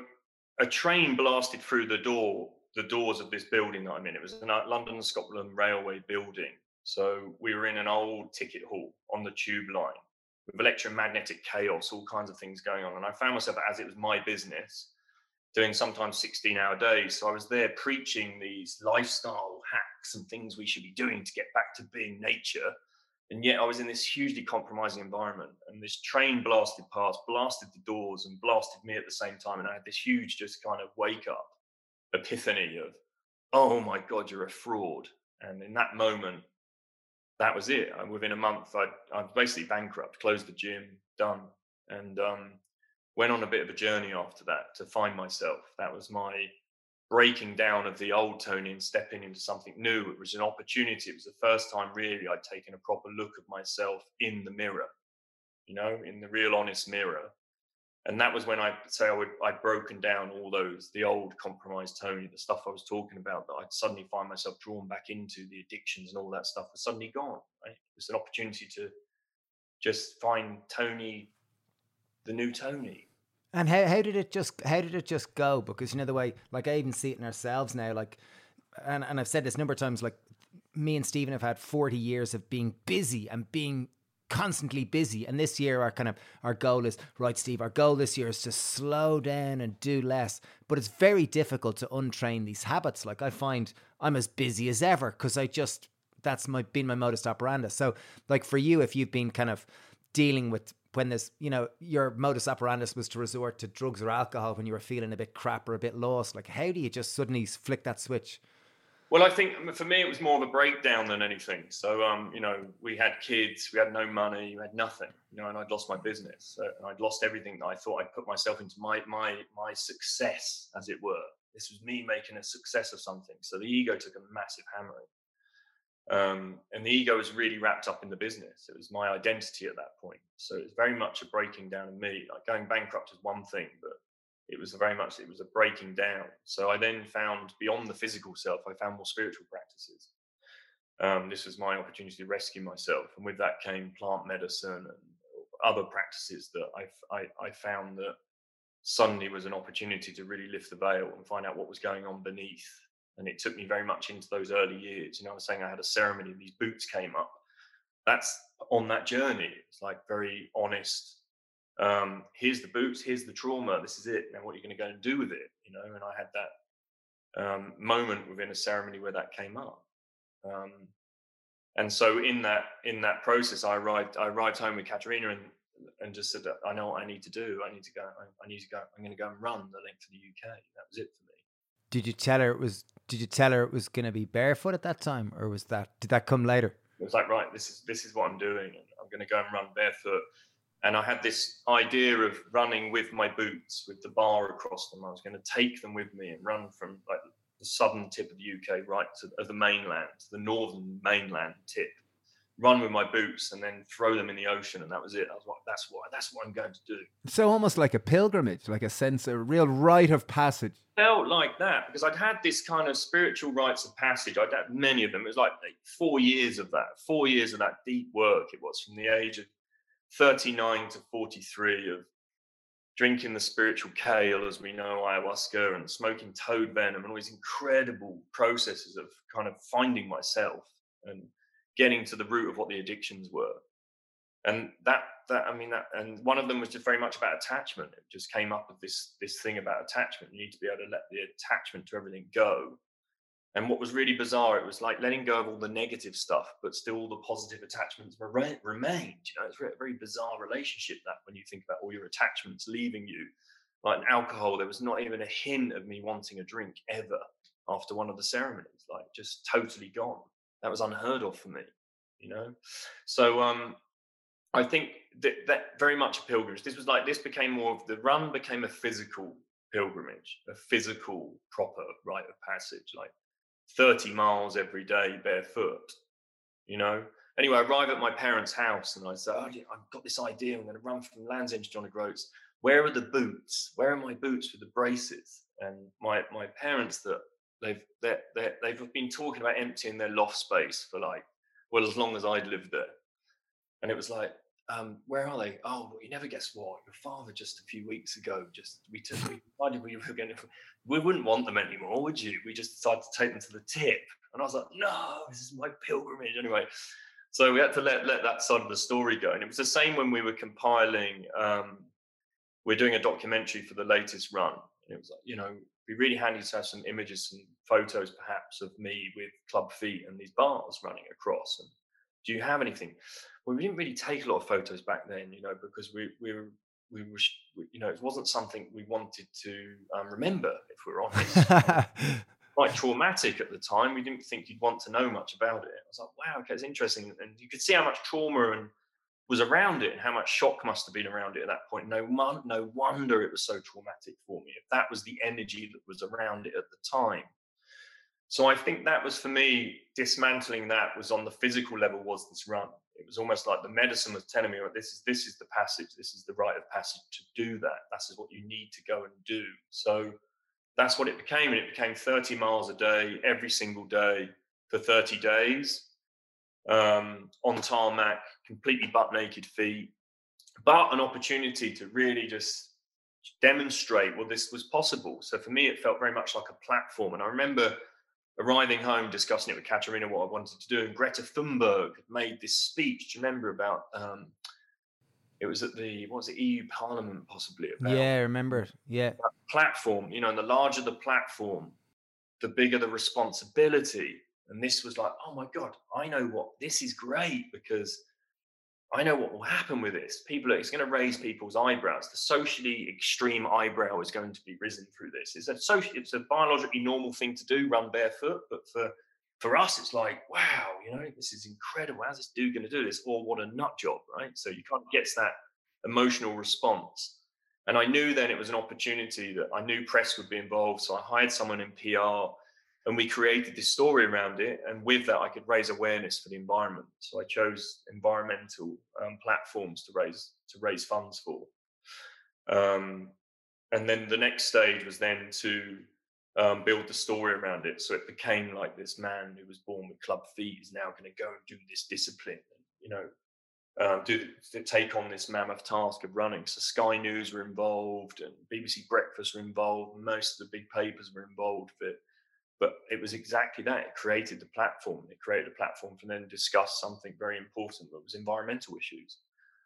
a train blasted through the door, the doors of this building that I'm in. It was a London Scotland Railway building. So we were in an old ticket hall on the tube line with electromagnetic chaos, all kinds of things going on. And I found myself, as it was my business, doing sometimes 16 hour days. So I was there preaching these lifestyle hacks and things we should be doing to get back to being nature. And yet I was in this hugely compromising environment. And this train blasted past, blasted the doors, and blasted me at the same time. And I had this huge, just kind of wake up epiphany of, oh my God, you're a fraud. And in that moment, that was it. And within a month, I, I was basically bankrupt, closed the gym, done. And um, went on a bit of a journey after that to find myself. That was my breaking down of the old Tony and stepping into something new. It was an opportunity. It was the first time really I'd taken a proper look of myself in the mirror, you know, in the real honest mirror. And that was when I say I would I'd broken down all those, the old compromised Tony, the stuff I was talking about that I'd suddenly find myself drawn back into the addictions and all that stuff was suddenly gone. Right? It was an opportunity to just find Tony, the new Tony, and how, how did it just how did it just go? Because you know the way like I even see it in ourselves now, like and, and I've said this a number of times, like me and Stephen have had 40 years of being busy and being constantly busy. And this year our kind of our goal is right, Steve, our goal this year is to slow down and do less. But it's very difficult to untrain these habits. Like I find I'm as busy as ever because I just that's my been my modus operandi. So like for you, if you've been kind of dealing with when this, you know, your modus operandi was to resort to drugs or alcohol when you were feeling a bit crap or a bit lost. Like, how do you just suddenly flick that switch? Well, I think for me it was more of a breakdown than anything. So, um, you know, we had kids, we had no money, we had nothing, you know, and I'd lost my business, so, and I'd lost everything that I thought I'd put myself into my my my success, as it were. This was me making a success of something. So the ego took a massive hammering. Um, and the ego was really wrapped up in the business. It was my identity at that point. So it was very much a breaking down of me. Like going bankrupt is one thing, but it was very much it was a breaking down. So I then found beyond the physical self, I found more spiritual practices. Um, this was my opportunity to rescue myself, and with that came plant medicine and other practices that I, I, I found that suddenly was an opportunity to really lift the veil and find out what was going on beneath and it took me very much into those early years. You know, I was saying I had a ceremony, these boots came up. That's on that journey. It's like very honest. Um, here's the boots, here's the trauma, this is it. Now, what are you going to go and do with it? You know, and I had that um, moment within a ceremony where that came up. Um, and so in that in that process, I arrived I arrived home with Katerina and and just said, I know what I need to do. I need to go. I, I need to go. I'm going to go and run the length of the UK. That was it for me. Did you tell her it was did you tell her it was going to be barefoot at that time, or was that did that come later? It was like, right, this is this is what I'm doing, and I'm going to go and run barefoot. And I had this idea of running with my boots, with the bar across them. I was going to take them with me and run from like the southern tip of the UK right to of the mainland, the northern mainland tip, run with my boots and then throw them in the ocean and that was it. I was like that's what that's what i'm going to do. So almost like a pilgrimage like a sense a real rite of passage. Felt like that because i'd had this kind of spiritual rites of passage. I'd had many of them. It was like four years of that four years of that deep work. It was from the age of 39 to 43 of drinking the spiritual kale as we know ayahuasca and smoking toad venom and all these incredible processes of kind of finding myself and getting to the root of what the addictions were. And that that i mean that and one of them was just very much about attachment. It just came up with this this thing about attachment. You need to be able to let the attachment to everything go. And what was really bizarre it was like letting go of all the negative stuff but still all the positive attachments remained you know? It's a very bizarre relationship that when you think about all your attachments leaving you. Like alcohol there was not even a hint of me wanting a drink ever after one of the ceremonies like just totally gone that was unheard of for me, you know. So um, I think that, that very much a pilgrimage. This was like this became more of the run became a physical pilgrimage, a physical proper rite of passage, like 30 miles every day barefoot, you know. Anyway, I arrive at my parents' house and I say, oh, I've got this idea. I'm going to run from Land's End to John O'Groats. Where are the boots? Where are my boots with the braces? And my my parents that they've they they've been talking about emptying their loft space for like well as long as I'd lived there, and it was like, um, where are they? Oh, well, you never guess what? Your father just a few weeks ago just we took we decided we were going to we wouldn't want them anymore, would you? We just decided to take them to the tip, and I was like, no, this is my pilgrimage anyway. So we had to let let that side of the story go, and it was the same when we were compiling. Um, we're doing a documentary for the latest run. And it was like, you know, be really handy to have some images, some photos perhaps of me with club feet and these bars running across. And do you have anything? Well, we didn't really take a lot of photos back then, you know, because we, we were, we were, you know, it wasn't something we wanted to um, remember, if we're honest. quite traumatic at the time. We didn't think you'd want to know much about it. I was like, wow, okay, it's interesting. And you could see how much trauma and was around it and how much shock must have been around it at that point. No, no wonder it was so traumatic for me. If that was the energy that was around it at the time. So I think that was for me, dismantling that was on the physical level was this run. It was almost like the medicine was telling me, well, this is this is the passage, this is the rite of passage to do that. That's what you need to go and do. So that's what it became. And it became 30 miles a day, every single day for 30 days um, on tarmac, completely butt naked feet, but an opportunity to really just demonstrate well this was possible. So for me, it felt very much like a platform. And I remember arriving home, discussing it with Katerina what I wanted to do, and Greta Thunberg made this speech. Do you remember about? Um, it was at the what was it EU Parliament possibly about? Yeah, I remember. It. Yeah, platform. You know, and the larger the platform, the bigger the responsibility. And this was like, oh my God, I know what this is great because I know what will happen with this. People, it's going to raise people's eyebrows. The socially extreme eyebrow is going to be risen through this. It's a social, it's a biologically normal thing to do, run barefoot. But for for us, it's like, wow, you know, this is incredible. How's this dude going to do this? Or what a nut job, right? So you kind of gets that emotional response. And I knew then it was an opportunity that I knew press would be involved. So I hired someone in PR and we created this story around it and with that i could raise awareness for the environment so i chose environmental um, platforms to raise to raise funds for um, and then the next stage was then to um, build the story around it so it became like this man who was born with club feet is now going to go and do this discipline you know um, do take on this mammoth task of running. So Sky News were involved, and BBC Breakfast were involved. Most of the big papers were involved. But but it was exactly that. It created the platform. It created a platform for them to discuss something very important that was environmental issues.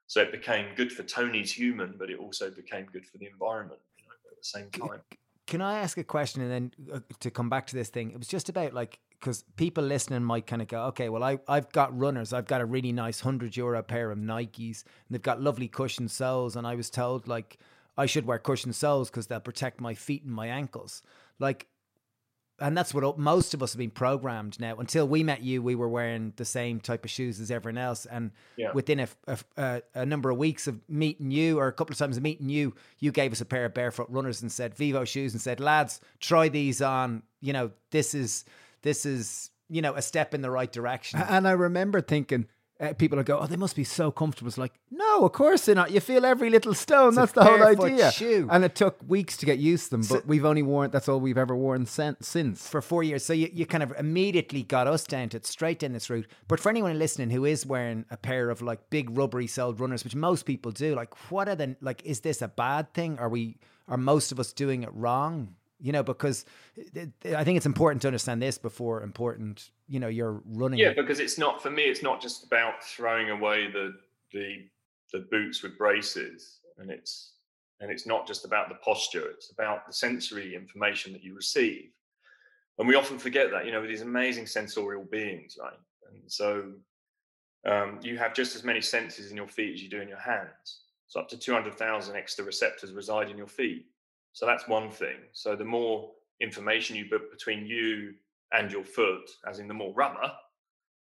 So it became good for Tony's human, but it also became good for the environment you know, at the same time. Can I ask a question and then uh, to come back to this thing? It was just about like because people listening might kind of go, okay, well, I, I've got runners. I've got a really nice 100 euro pair of Nikes and they've got lovely cushion soles. And I was told, like, I should wear cushion soles because they'll protect my feet and my ankles. Like, and that's what most of us have been programmed now. Until we met you, we were wearing the same type of shoes as everyone else. And yeah. within a, a, a, number of weeks of meeting you, or a couple of times of meeting you, you gave us a pair of barefoot runners and said Vivo shoes and said, "Lads, try these on. You know, this is this is you know a step in the right direction." And I remember thinking, uh, people are go, oh, they must be so comfortable. It's like, no, of course they're not. You feel every little stone. It's that's the whole idea. Shoe. And it took weeks to get used to them, but so, we've only worn. That's all we've ever worn since. since. For four years, so you, you kind of immediately got us down to straight down this route. But for anyone listening who is wearing a pair of like big rubbery soled runners, which most people do, like, what are the like? Is this a bad thing? Are we? Are most of us doing it wrong? You know, because I think it's important to understand this before important, you know, you're running. Yeah, because it's not for me. It's not just about throwing away the the the boots with braces, and it's and it's not just about the posture. It's about the sensory information that you receive, and we often forget that. You know, with these amazing sensorial beings, right? And so um, you have just as many senses in your feet as you do in your hands. So up to two hundred thousand extra receptors reside in your feet so that's one thing. So the more information you put between you and your foot, as in the more rubber,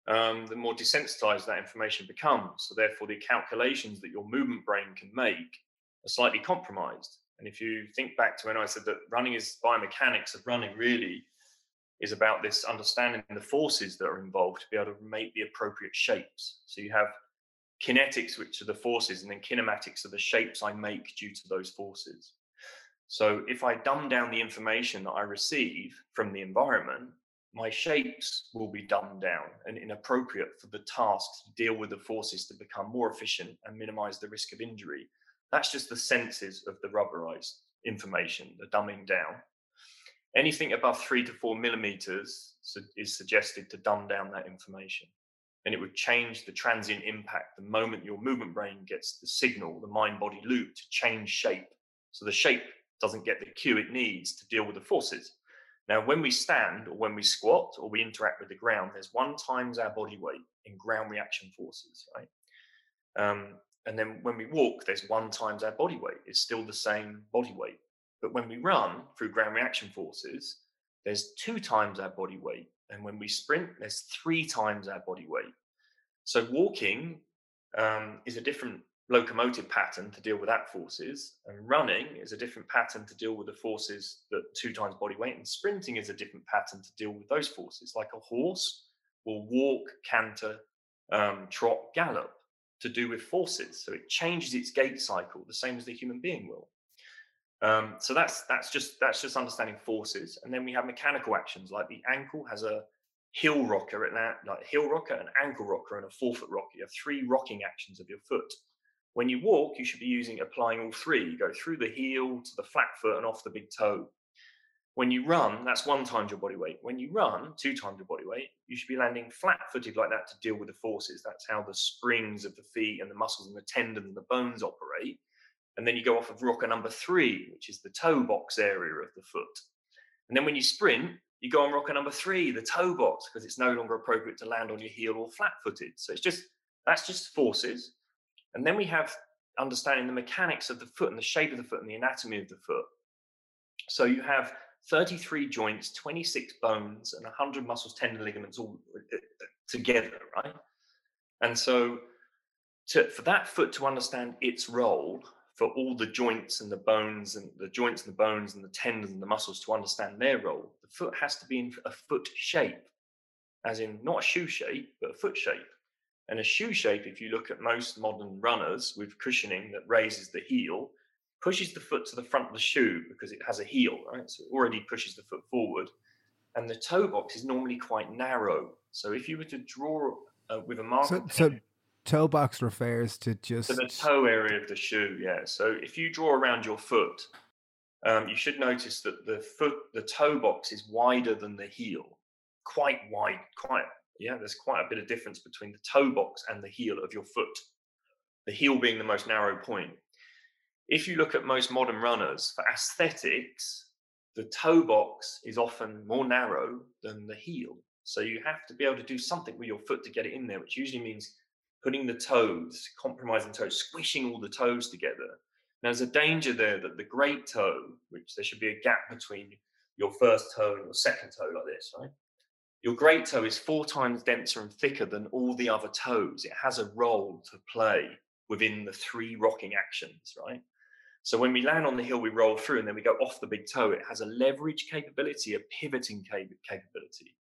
um, the more desensitized that information becomes. So therefore, the calculations that your movement brain can make are slightly compromised. And if you think back to when I said that running is biomechanics of running really is about this understanding the forces that are involved to be able to make the appropriate shapes. So you have kinetics, which are the forces, and then kinematics are the shapes I make due to those forces. So if I dumb down the information that I receive from the environment, my shapes will be dumbed down and inappropriate for the task to deal with the forces to become more efficient and minimize the risk of injury. That's just the senses of the rubberized information, the dumbing down. Anything above three to four millimeters is suggested to dumb down that information. And it would change the transient impact the moment your movement brain gets the signal, the mind body loop to change shape. So the shape doesn't get the cue it needs to deal with the forces. Now, when we stand or when we squat or we interact with the ground, there's one times our body weight in ground reaction forces, right? Um, and then when we walk, there's one times our body weight. It's still the same body weight. But when we run through ground reaction forces, there's two times our body weight. And when we sprint, there's three times our body weight. So walking um, is a different locomotive pattern to deal with that forces, and running is a different pattern to deal with the forces that two times body weight, and sprinting is a different pattern to deal with those forces. Like a horse will walk, canter, um, trot, gallop to do with forces. So it changes its gait cycle the same as the human being will. Um, so that's that's just that's just understanding forces, and then we have mechanical actions like the ankle has a heel rocker and that like heel rocker, an ankle rocker, and a forefoot rocker. You have three rocking actions of your foot. When you walk, you should be using applying all three. You go through the heel to the flat foot and off the big toe. When you run, that's one times your body weight. When you run, two times your body weight, you should be landing flat footed like that to deal with the forces. That's how the springs of the feet and the muscles and the tendons and the bones operate. And then you go off of rocker number three, which is the toe box area of the foot. And then when you sprint, you go on rocker number three, the toe box, because it's no longer appropriate to land on your heel or flat footed. So it's just, that's just forces. And then we have understanding the mechanics of the foot and the shape of the foot and the anatomy of the foot. So you have 33 joints, 26 bones, and 100 muscles, tendon, ligaments all uh, together, right? And so, to, for that foot to understand its role, for all the joints and the bones and the joints and the bones and the tendons and the muscles to understand their role, the foot has to be in a foot shape, as in not a shoe shape, but a foot shape. And a shoe shape, if you look at most modern runners with cushioning that raises the heel, pushes the foot to the front of the shoe because it has a heel, right? So it already pushes the foot forward. And the toe box is normally quite narrow. So if you were to draw uh, with a marker, so, so toe box refers to just to the toe area of the shoe. Yeah. So if you draw around your foot, um, you should notice that the foot, the toe box is wider than the heel, quite wide, quite yeah. There's quite a bit of difference between the toe box and the heel of your foot. The heel being the most narrow point if you look at most modern runners for aesthetics, the toe box is often more narrow than the heel. So you have to be able to do something with your foot to get it in there, which usually means putting the toes, compromising toes, squishing all the toes together. Now, there's a danger there that the great toe, which there should be a gap between your first toe and your second toe, like this, right? Your great toe is four times denser and thicker than all the other toes. It has a role to play within the three rocking actions, right? So when we land on the hill, we roll through and then we go off the big toe. It has a leverage capability, a pivoting capability,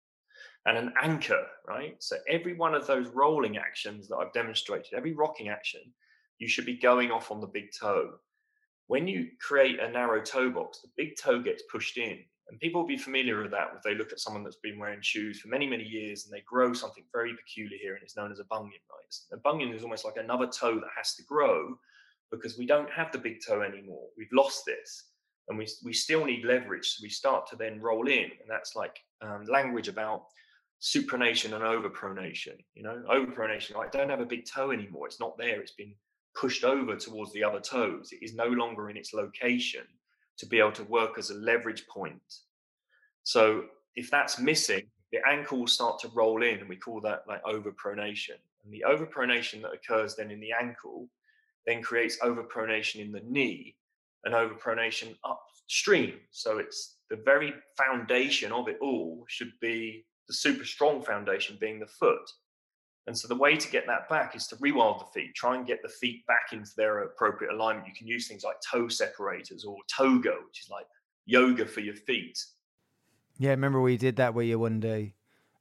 and an anchor, right? So every one of those rolling actions that I've demonstrated, every rocking action, you should be going off on the big toe. When you create a narrow toe box, the big toe gets pushed in. And people will be familiar with that if they look at someone that's been wearing shoes for many, many years and they grow something very peculiar here and it's known as a bunion, right? A bunion is almost like another toe that has to grow because we don't have the big toe anymore. We've lost this and we, we still need leverage. So we start to then roll in. And that's like um, language about supination and overpronation. You know, overpronation, I don't have a big toe anymore. It's not there. It's been pushed over towards the other toes. It is no longer in its location to be able to work as a leverage point. So if that's missing, the ankle will start to roll in, and we call that like overpronation. And the overpronation that occurs then in the ankle then creates overpronation in the knee and overpronation upstream. So it's the very foundation of it all should be the super strong foundation being the foot. And so the way to get that back is to rewild the feet, try and get the feet back into their appropriate alignment. You can use things like toe separators or toga, which is like yoga for your feet. Yeah, I remember we did that with you one day.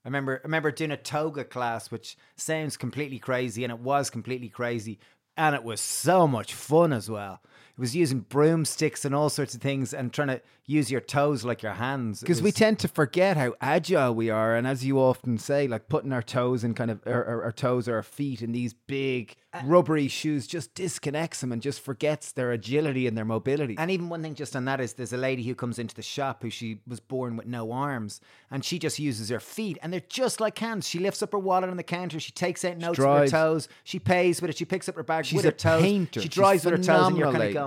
I remember I remember doing a toga class, which sounds completely crazy, and it was completely crazy and it was so much fun as well. It was using broomsticks and all sorts of things and trying to use your toes like your hands. Because we tend to forget how agile we are. And as you often say, like putting our toes in kind of our, our, our toes or our feet in these big uh, rubbery shoes just disconnects them and just forgets their agility and their mobility. And even one thing just on that is there's a lady who comes into the shop who she was born with no arms and she just uses her feet and they're just like hands. She lifts up her wallet on the counter, she takes out notes with her toes, she pays with it, she picks up her bag She's with her toes. Painter. She drives She's with her toes and you're kind of going,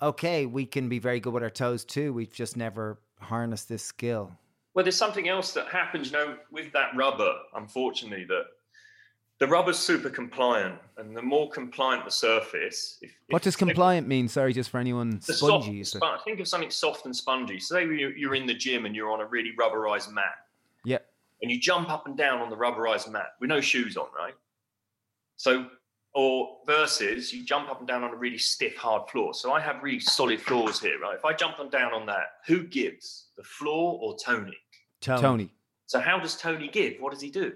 okay, we can be very good with our toes too. We've just never harnessed this skill. Well, there's something else that happens, you know, with that rubber, unfortunately, that the rubber's super compliant, and the more compliant the surface. If, what if does compliant mean? Sorry, just for anyone spongy. Soft, sp- think of something soft and spongy. So say you're in the gym and you're on a really rubberized mat. Yeah. And you jump up and down on the rubberized mat with no shoes on, right? So, or versus you jump up and down on a really stiff, hard floor. So I have really solid floors here, right? If I jump and down on that, who gives? The floor or Tony? Tony. Tony. So how does Tony give? What does he do?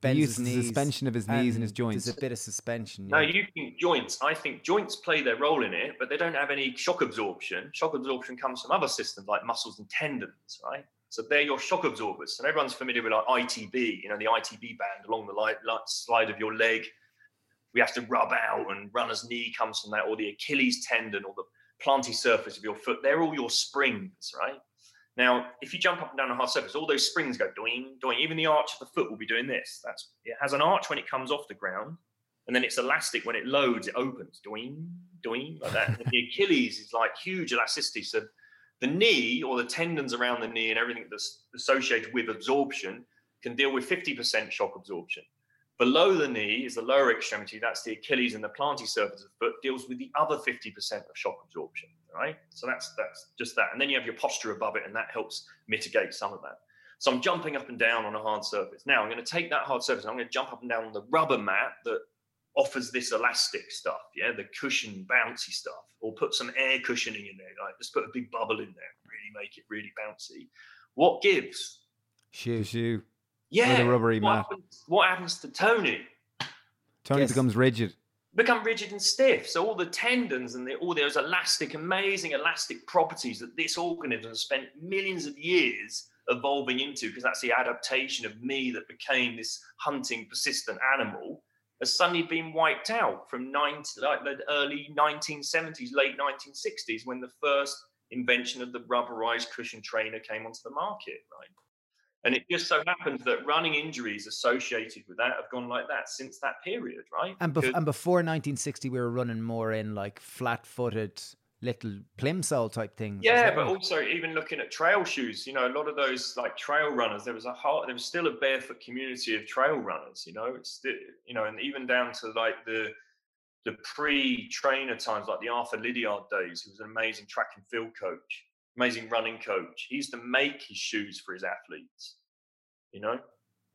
bends he uses the suspension of his knees and his joints. There's a bit of suspension. Yeah. No, you think joints. I think joints play their role in it, but they don't have any shock absorption. Shock absorption comes from other systems like muscles and tendons, right? So they're your shock absorbers. And everyone's familiar with like ITB, you know, the ITB band along the light, light slide of your leg. We have to rub out, and runner's knee comes from that, or the Achilles tendon, or the plantar surface of your foot. They're all your springs, right? Now, if you jump up and down a hard surface, all those springs go doing, doing. Even the arch of the foot will be doing this. That's it has an arch when it comes off the ground, and then it's elastic when it loads. It opens, doing, doing like that. And the Achilles is like huge elasticity. So the knee or the tendons around the knee and everything that's associated with absorption can deal with 50% shock absorption. Below the knee is the lower extremity, that's the Achilles and the plantar surface of the foot, deals with the other 50% of shock absorption. Right? So that's that's just that. And then you have your posture above it, and that helps mitigate some of that. So I'm jumping up and down on a hard surface. Now I'm going to take that hard surface, I'm going to jump up and down on the rubber mat that offers this elastic stuff, yeah, the cushion bouncy stuff, or put some air cushioning in there, like just put a big bubble in there, really make it really bouncy. What gives? Shoe, shoe. Yeah. With a rubbery what mat. Happens, what happens to Tony? Tony Guess- becomes rigid. Become rigid and stiff. So all the tendons and the, all those elastic, amazing elastic properties that this organism has spent millions of years evolving into, because that's the adaptation of me that became this hunting, persistent animal, has suddenly been wiped out from 90, like the early 1970s, late 1960s, when the first invention of the rubberized cushion trainer came onto the market, right? And it just so happens that running injuries associated with that have gone like that since that period, right? And, bef- and before 1960, we were running more in like flat-footed little plimsoll type things. yeah, but also even looking at trail shoes, you know, a lot of those like trail runners, there was a whole, there was still a barefoot community of trail runners, you know, it's still, you know, and even down to like the the pre-trainer times, like the Arthur Lydiard days, who was an amazing track and field coach, amazing running coach. He used to make his shoes for his athletes, you know,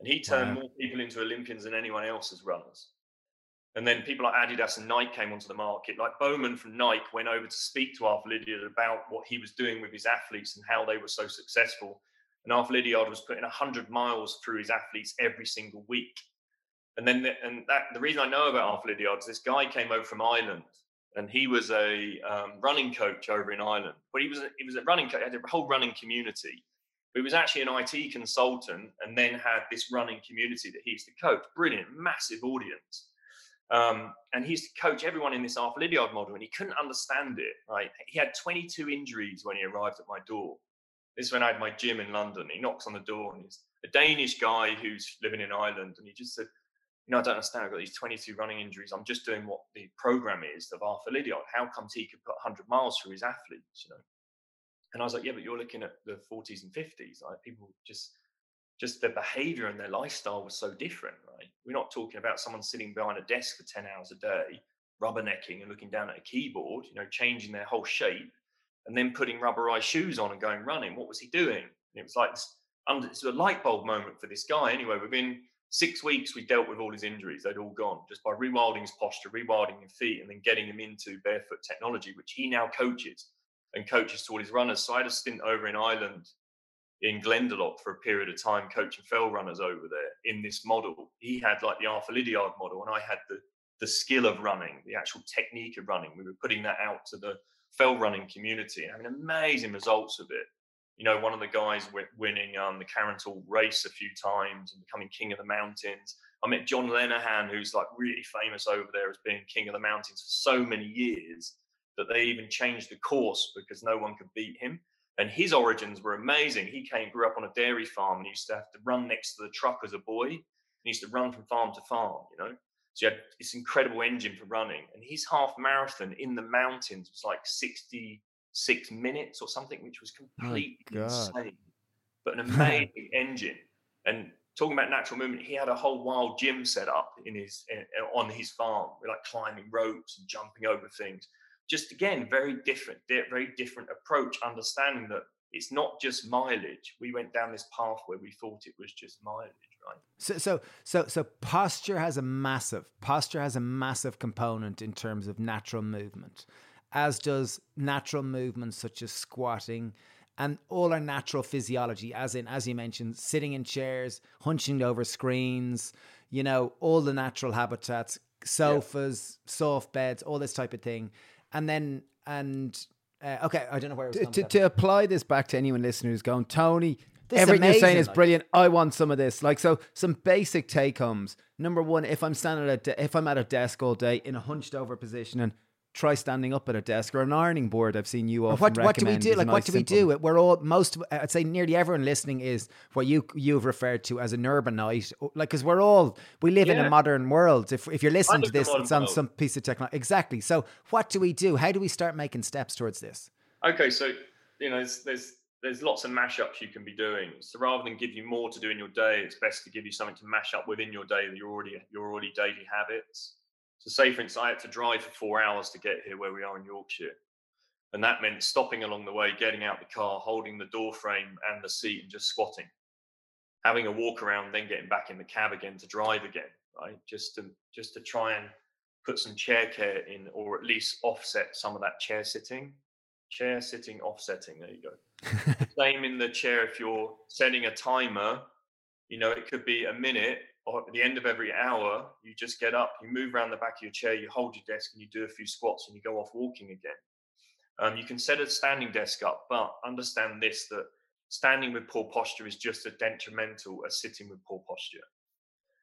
and he turned Wow. more people into Olympians than anyone else as runners. And then people like Adidas and Nike came onto the market. Like Bowerman from Nike went over to speak to Arthur Lydiard about what he was doing with his athletes and how they were so successful. And Arthur Lydiard was putting 100 miles through his athletes every single week. And then, the, and that the reason I know about Arthur Lydiard is this guy came over from Ireland, and he was a um, running coach over in Ireland. But he was a, he was a running coach, had a whole running community. But he was actually an IT consultant, and then had this running community that he used to coach. Brilliant, massive audience. Um, and he used to coach everyone in this Arthur Lydiard model, and he couldn't understand it. Right? He had 22 injuries when he arrived at my door. This is when I had my gym in London. He knocks on the door, and he's a Danish guy who's living in Ireland, and he just said, "You know, I don't understand. I've got these 22 running injuries. I'm just doing what the program is of Arthur Lydiard. How comes he could put 100 miles through his athletes? You know?" And I was like, "Yeah, but you're looking at the 40s and 50s. Like people just." Just their behavior and their lifestyle was so different, right? We're not talking about someone sitting behind a desk for 10 hours a day, rubbernecking and looking down at a keyboard, you know, changing their whole shape and then putting rubberized shoes on and going running. What was he doing? And it was like this, it's a light bulb moment for this guy. Anyway, within six weeks, we dealt with all his injuries. They'd all gone just by rewilding his posture, rewilding his feet, and then getting him into barefoot technology, which he now coaches and coaches to all his runners. So I had a stint over in Ireland in Glendalough for a period of time coaching fell runners over there in this model. He had like the Arthur Lydiard model, and I had the the skill of running, the actual technique of running. We were putting that out to the fell running community and having amazing results of it. You know, one of the guys wi- winning um, the Carrington race a few times and becoming king of the mountains. I met John Lenihan, who's like really famous over there as being king of the mountains for so many years that they even changed the course because no one could beat him. And his origins were amazing. He came, grew up on a dairy farm, and used to have to run next to the truck as a boy. He used to run from farm to farm, you know. So he had this incredible engine for running, and his half marathon in the mountains was like 66 minutes or something, which was completely insane. But an amazing engine. And talking about natural movement, he had a whole wild gym set up in his in, on his farm, with like climbing ropes and jumping over things. Just again, very different, very different approach. Understanding that it's not just mileage. We went down this path where we thought it was just mileage, right? So, so, so, so posture has a massive posture has a massive component in terms of natural movement, as does natural movements such as squatting and all our natural physiology, as in, as you mentioned, sitting in chairs, hunching over screens, you know, all the natural habitats, sofas, yeah. soft beds, all this type of thing. And then, and uh, okay, I don't know where to, to, to, apply this back to anyone listening who's going, Tony, this everything amazing, you're saying is like, brilliant. I want some of this. Like, so some basic take homes. Number one, if I'm standing at, de- if I'm at a desk all day in a hunched over position and try standing up at a desk or an ironing board. I've seen you often what, what do we do? Like, nice what do we do? We're all most. I'd say nearly everyone listening is what you you've referred to as an urbanite. Like, because we're all we live yeah. in a modern world. If if you're listening to this, it's on world. some piece of technology. Exactly. So, what do we do? How do we start making steps towards this? Okay, so you know, there's, there's there's lots of mashups you can be doing. So rather than give you more to do in your day, it's best to give you something to mash up within your day that you're already your already daily habits. So, say for instance, I had to drive for four hours to get here where we are in Yorkshire. And that meant stopping along the way, getting out the car, holding the door frame and the seat, and just squatting. Having a walk around, then getting back in the cab again to drive again, right? Just to just to try and put some chair care in, or at least offset some of that chair sitting. Chair sitting, offsetting. There you go. Same in the chair. If you're setting a timer, you know it could be a minute or at the end of every hour, you just get up, you move around the back of your chair, you hold your desk, and you do a few squats, and you go off walking again. Um, you can set a standing desk up, but understand this: that standing with poor posture is just as detrimental as sitting with poor posture.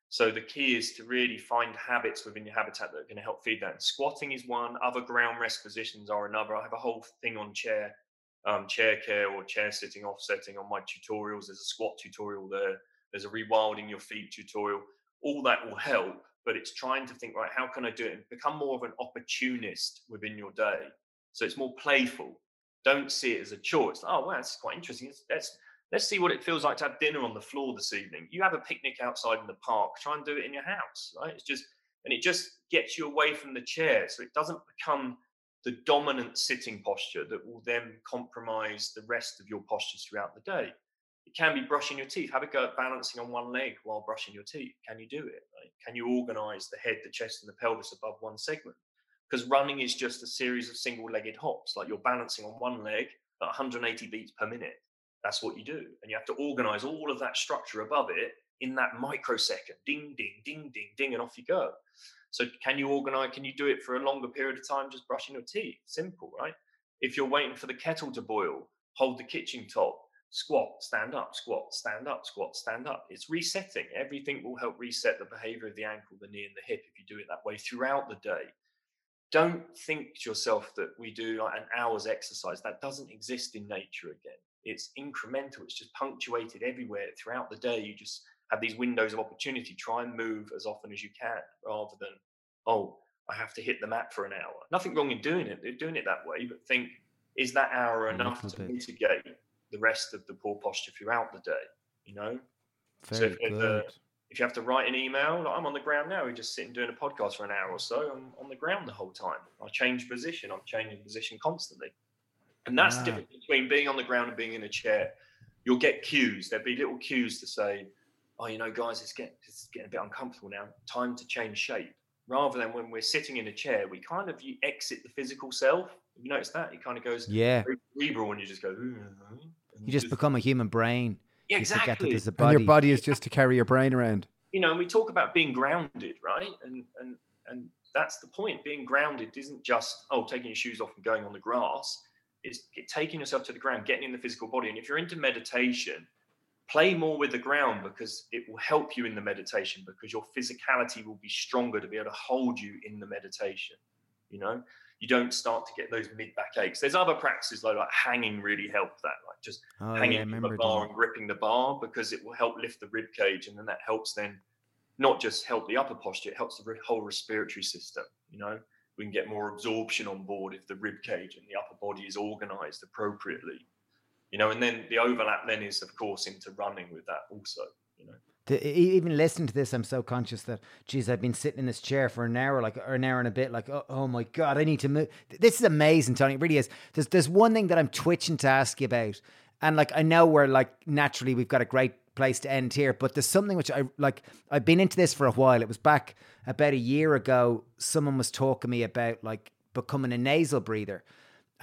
So the key is to really find habits within your habitat that are going to help feed that. And squatting is one. Other ground rest positions are another. I have a whole thing on chair, um, chair care or chair sitting offsetting on my tutorials. There's a squat tutorial there there's a rewilding your feet tutorial. All that will help, but it's trying to think, right, how can I do it and become more of an opportunist within your day? So it's more playful. Don't see it as a chore. It's like, oh, wow, that's quite interesting. Let's let's see what it feels like to have dinner on the floor this evening. You have a picnic outside in the park. Try and do it in your house, right? It's just and it just gets you away from the chair, so it doesn't become the dominant sitting posture that will then compromise the rest of your postures throughout the day. It can be brushing your teeth. Have a go at balancing on one leg while brushing your teeth. Can you do it? Right? Can you organize the head, the chest, and the pelvis above one segment? Because running is just a series of single legged hops. Like you're balancing on one leg at 180 beats per minute. That's what you do. And you have to organize all of that structure above it in that microsecond. Ding, ding, ding, ding, ding, and off you go. So can you organize? Can you do it for a longer period of time just brushing your teeth? Simple, right? If you're waiting for the kettle to boil, hold the kitchen top, squat, stand up, squat, stand up, squat, stand up. It's resetting. Everything will help reset the behavior of the ankle, the knee, and the hip if you do it that way throughout the day. Don't think to yourself that we do like an hour's exercise. That doesn't exist in nature again. It's incremental, it's just punctuated everywhere throughout the day. You just have these windows of opportunity. Try and move as often as you can rather than, oh, I have to hit the mat for an hour. Nothing wrong in doing it, doing it that way, but think, is that hour enough to bit. mitigate the rest of the poor posture throughout the day. You know, Very so if, if you have to write an email, like I'm on the ground now. We're just sitting doing a podcast for an hour or so. I'm on the ground the whole time. I change position. I'm changing position constantly, and that's the ah. difference between being on the ground and being in a chair. You'll get cues. There'll be little cues to say, "Oh, you know, guys, it's getting it's getting a bit uncomfortable now. Time to change shape." Rather than when we're sitting in a chair, we kind of you exit the physical self. you notice that? It kind of goes yeah cerebral, and you just go. You just become a human brain. Yeah, exactly. You and your body is just to carry your brain around. You know, we talk about being grounded, right? And and and that's the point. Being grounded isn't just oh taking your shoes off and going on the grass. It's taking yourself to the ground, getting in the physical body. And if you're into meditation, play more with the ground because it will help you in the meditation because your physicality will be stronger to be able to hold you in the meditation. You know, you don't start to get those mid back aches. There's other practices like, like hanging really help that, like just oh, hanging yeah, the bar and gripping the bar because it will help lift the rib cage, and then that helps then not just help the upper posture, it helps the whole respiratory system. You know, we can get more absorption on board if the rib cage and the upper body is organized appropriately. You know, and then the overlap then is, of course, into running with that also. You know. To even listen to this, I'm so conscious that, geez, I've been sitting in this chair for an hour, like or an hour and a bit, like, oh, oh my god, I need to move. This is amazing, Tony. It really is. There's there's one thing that I'm twitching to ask you about, and like I know we're like naturally we've got a great place to end here, but there's something which I like. I've been into this for a while. It was back about a year ago. Someone was talking to me about like becoming a nasal breather.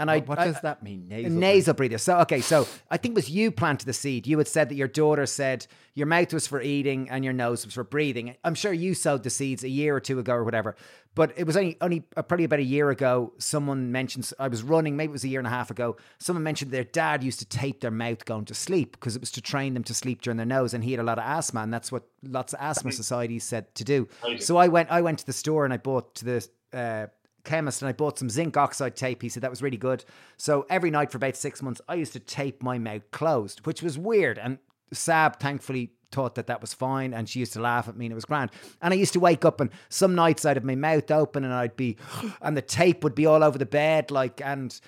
And I, what does that mean? Nasal, nasal breather. So okay, so I think it was you planted the seed. You had said that your daughter said your mouth was for eating and your nose was for breathing. I'm sure you sowed the seeds a year or two ago or whatever. But it was only only uh, probably about a year ago. Someone mentioned I was running. Maybe it was a year and a half ago. Someone mentioned their dad used to tape their mouth going to sleep because it was to train them to sleep during their nose. And he had a lot of asthma, and that's what lots of asthma societies said to do. So I went I went to the store and I bought to the. Uh, chemist and I bought some zinc oxide tape. He said that was really good. So every night for about six months, I used to tape my mouth closed, which was weird. And Sab thankfully thought that that was fine and she used to laugh at me and it was grand and i used to wake up and some nights i'd have my mouth open and i'd be and the tape would be all over the bed like and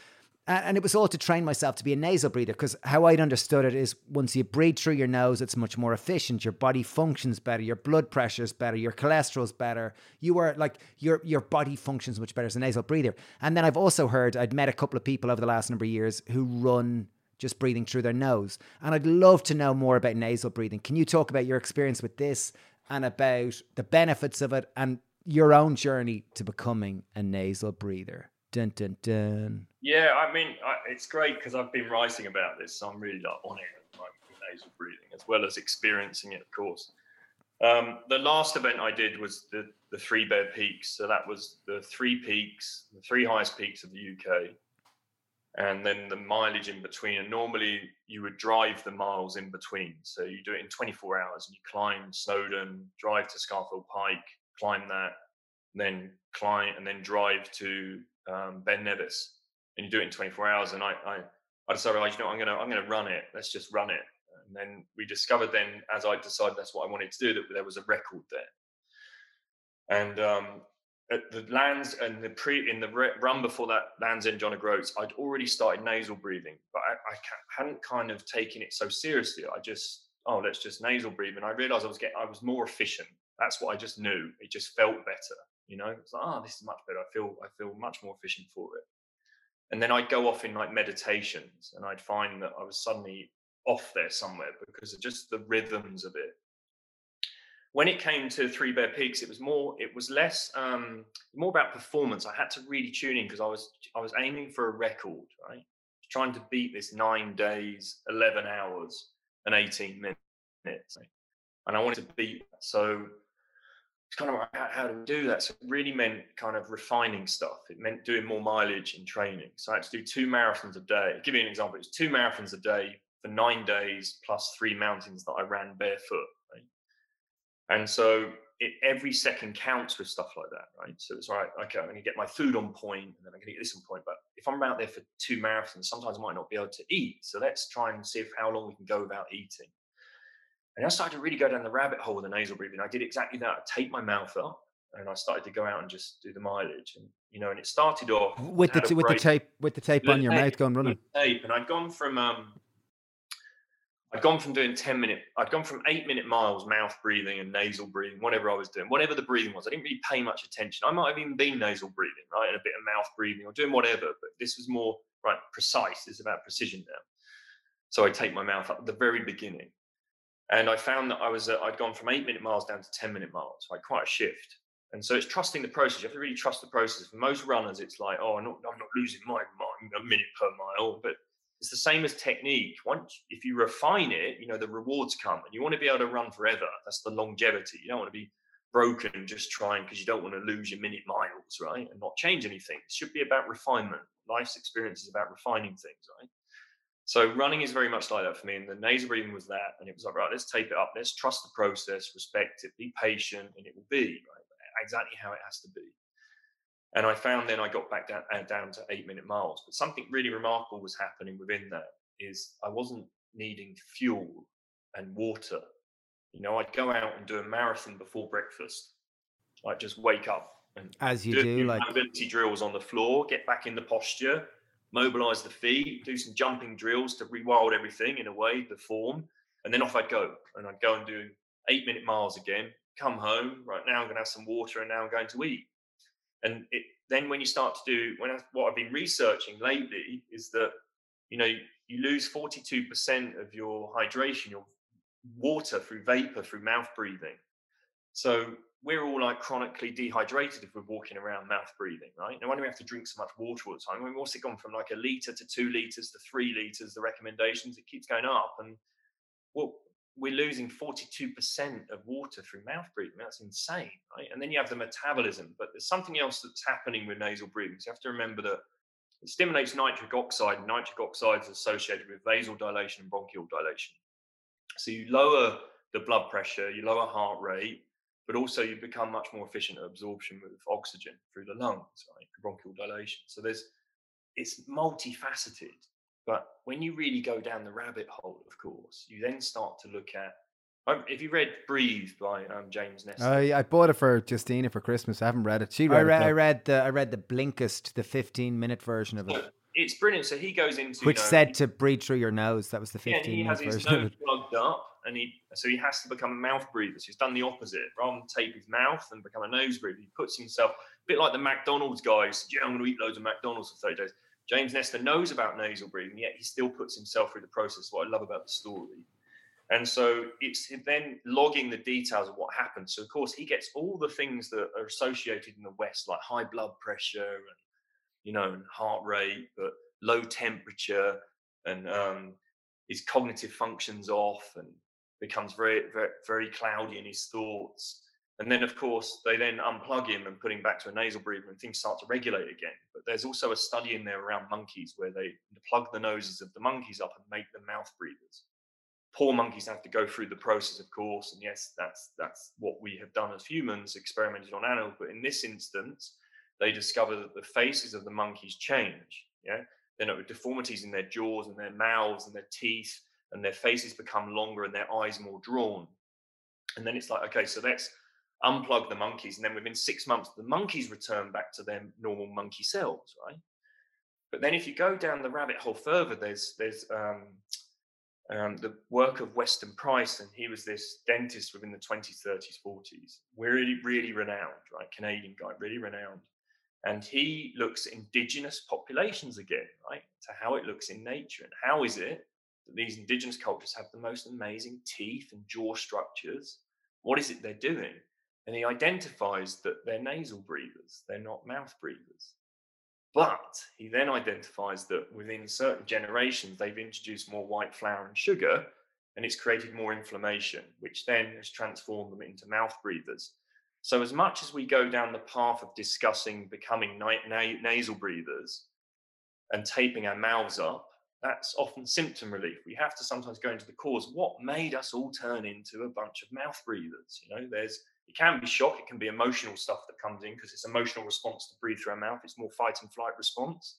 and it was all to train myself to be a nasal breather because how I'd understood it is once you breathe through your nose, it's much more efficient. Your body functions better, your blood pressure is better, your cholesterol's better. You are like your your body functions much better as a nasal breather. And then I've also heard I'd met a couple of people over the last number of years who run just breathing through their nose. And I'd love to know more about nasal breathing. Can you talk about your experience with this and about the benefits of it and your own journey to becoming a nasal breather? Dun, dun, dun. Yeah, I mean, I, it's great because I've been writing about this, so I'm really like, on it at the nasal breathing, as well as experiencing it, of course. Um, the last event I did was the, the Three Bear Peaks. So that was the three peaks, the three highest peaks of the UK, and then the mileage in between. And normally you would drive the miles in between. So you do it in 24 hours and you climb Snowdon, drive to Scafell Pike, climb that, then climb and then drive to um, Ben Nevis, and you do it in 24 hours. And I, I, I decided, oh, you know, I'm gonna, I'm gonna run it. Let's just run it. And then we discovered, then as I decided that's what I wanted to do, that there was a record there. And um, at the lands and the pre in the run before that Land's End John O'Groats, I'd already started nasal breathing, but I, I hadn't kind of taken it so seriously. I just, oh, let's just nasal breathe, and I realized I was getting, I was more efficient. That's what I just knew. It just felt better. You know, it's like, oh, this is much better. I feel I feel much more efficient for it. And then I'd go off in like meditations, and I'd find that I was suddenly off there somewhere because of just the rhythms of it. When it came to Three Bear Peaks, it was more, it was less, um, more about performance. I had to really tune in because I was, I was aiming for a record, right? Trying to beat this nine days, eleven hours, and eighteen minutes, and I wanted to beat. So it's kind of like, how, how do we do that? So it really meant kind of refining stuff. It meant doing more mileage in training. So I had to do two marathons a day. I'll give you an example. It was two marathons a day for nine days plus three mountains that I ran barefoot. Right? And so it, every second counts with stuff like that, right? So it's all right. Okay, I'm going to get my food on point, and then I'm going to get this on point. But if I'm out there for two marathons, sometimes I might not be able to eat. So let's try and see if how long we can go without eating. And I started to really go down the rabbit hole with the nasal breathing. I did exactly that. I tape my mouth up and I started to go out and just do the mileage. And you know, and it started off with the t- with the tape with the tape on your tape, mouth going running. Tape, and I'd gone from um, I'd gone from doing ten minute, I'd gone from eight minute miles, mouth breathing and nasal breathing, whatever I was doing, whatever the breathing was. I didn't really pay much attention. I might have even been nasal breathing, right, and a bit of mouth breathing or doing whatever, but this was more right precise. It's about precision now. So I take my mouth up at the very beginning and I found that I was uh, I'd gone from eight minute miles down to ten minute miles, like quite a shift. And so it's trusting the process. You have to really trust the process. For most runners, it's like, oh, I'm not, I'm not losing my a minute per mile, but it's the same as technique. Once if you refine it, you know the rewards come, and you want to be able to run forever. That's the longevity. You don't want to be broken just trying because you don't want to lose your minute miles, right? And not change anything. It should be about refinement. Life's experience is about refining things, right? So running is very much like that for me. And the nasal breathing was that. And it was like, right, let's tape it up. Let's trust the process, respect it, be patient, and it will be right, exactly how it has to be. And I found then I got back down, uh, down to eight minute miles. But something really remarkable was happening within that is I wasn't needing fuel and water You know, I'd go out and do a marathon before breakfast. Like just wake up and as you do, do like mobility drills on the floor, get back in the posture, mobilize the feet, do some jumping drills to rewild everything in a way, the form, and then off I'd go. And I'd go and do eight minute miles again, come home, right now I'm going to have some water and now I'm going to eat. And it, then when you start to do, when I, what I've been researching lately is that, you know, you lose 42% of your hydration, your water through vapor, through mouth breathing. So we're all like chronically dehydrated if we're walking around mouth breathing, right? No wonder we have to drink so much water all the time. What's it gone from like a liter to two liters to three liters? The recommendations it keeps going up, and well, we're losing 42% of water through mouth breathing. That's insane, right? And then you have the metabolism, but there's something else that's happening with nasal breathing. So you have to remember that it stimulates nitric oxide, and nitric oxide is associated with vasodilation and bronchial dilation. So you lower the blood pressure, you lower heart rate, but also you become much more efficient at absorption with oxygen through the lungs, right? Bronchial dilation. So there's it's multifaceted. But when you really go down the rabbit hole, of course, you then start to look at. Um, if you read "Breathe" by um, James Nestor, I, I bought it for Justina for Christmas. I haven't read it. She read I read, it. I read the I read the Blinkist, the fifteen minute version of it. it's brilliant. So he goes into which you know, said to breathe through your nose. That was the fifteen yeah. He has his nose plugged up, and he so he has to become a mouth breather. So he's done the opposite. Rather than tape his mouth and become a nose breather, he puts himself a bit like the McDonald's guys. Yeah, I'm going to eat loads of McDonald's for 30 days. James Nestor knows about nasal breathing, yet he still puts himself through the process. What I love about the story. And so it's then logging the details of what happened. So of course he gets all the things that are associated in the West, like high blood pressure and you know and heart rate, but low temperature and um, his cognitive functions off and becomes very, very, very cloudy in his thoughts. And then, of course, they then unplug him and put him back to a nasal breather, and things start to regulate again. But there's also a study in there around monkeys where they plug the noses of the monkeys up and make them mouth breathers. Poor monkeys have to go through the process, of course, and yes, that's that's what we have done as humans, experimented on animals. But in this instance, they discover that the faces of the monkeys change. Yeah, then with deformities in their jaws and their mouths and their teeth and their faces become longer and their eyes more drawn. And then it's like, okay, so let's unplug the monkeys. And then within six months, the monkeys return back to their normal monkey selves, right? But then if you go down the rabbit hole further, there's there's um, um, the work of Weston Price, and he was this dentist within the 20s, 30s, 40s, really, really renowned, right? Canadian guy, really renowned. And he looks at indigenous populations again, right? To how it looks in nature. And how is it that these indigenous cultures have the most amazing teeth and jaw structures? What is it they're doing? And he identifies that they're nasal breathers, they're not mouth breathers. But he then identifies that within certain generations, they've introduced more white flour and sugar, and it's created more inflammation, which then has transformed them into mouth breathers. So, as much as we go down the path of discussing becoming na- na- nasal breathers and taping our mouths up, that's often symptom relief. We have to sometimes go into the cause. What made us all turn into a bunch of mouth breathers? You know, there's it can be shock, it can be emotional stuff that comes in because it's emotional response to breathe through our mouth. It's more fight and flight response.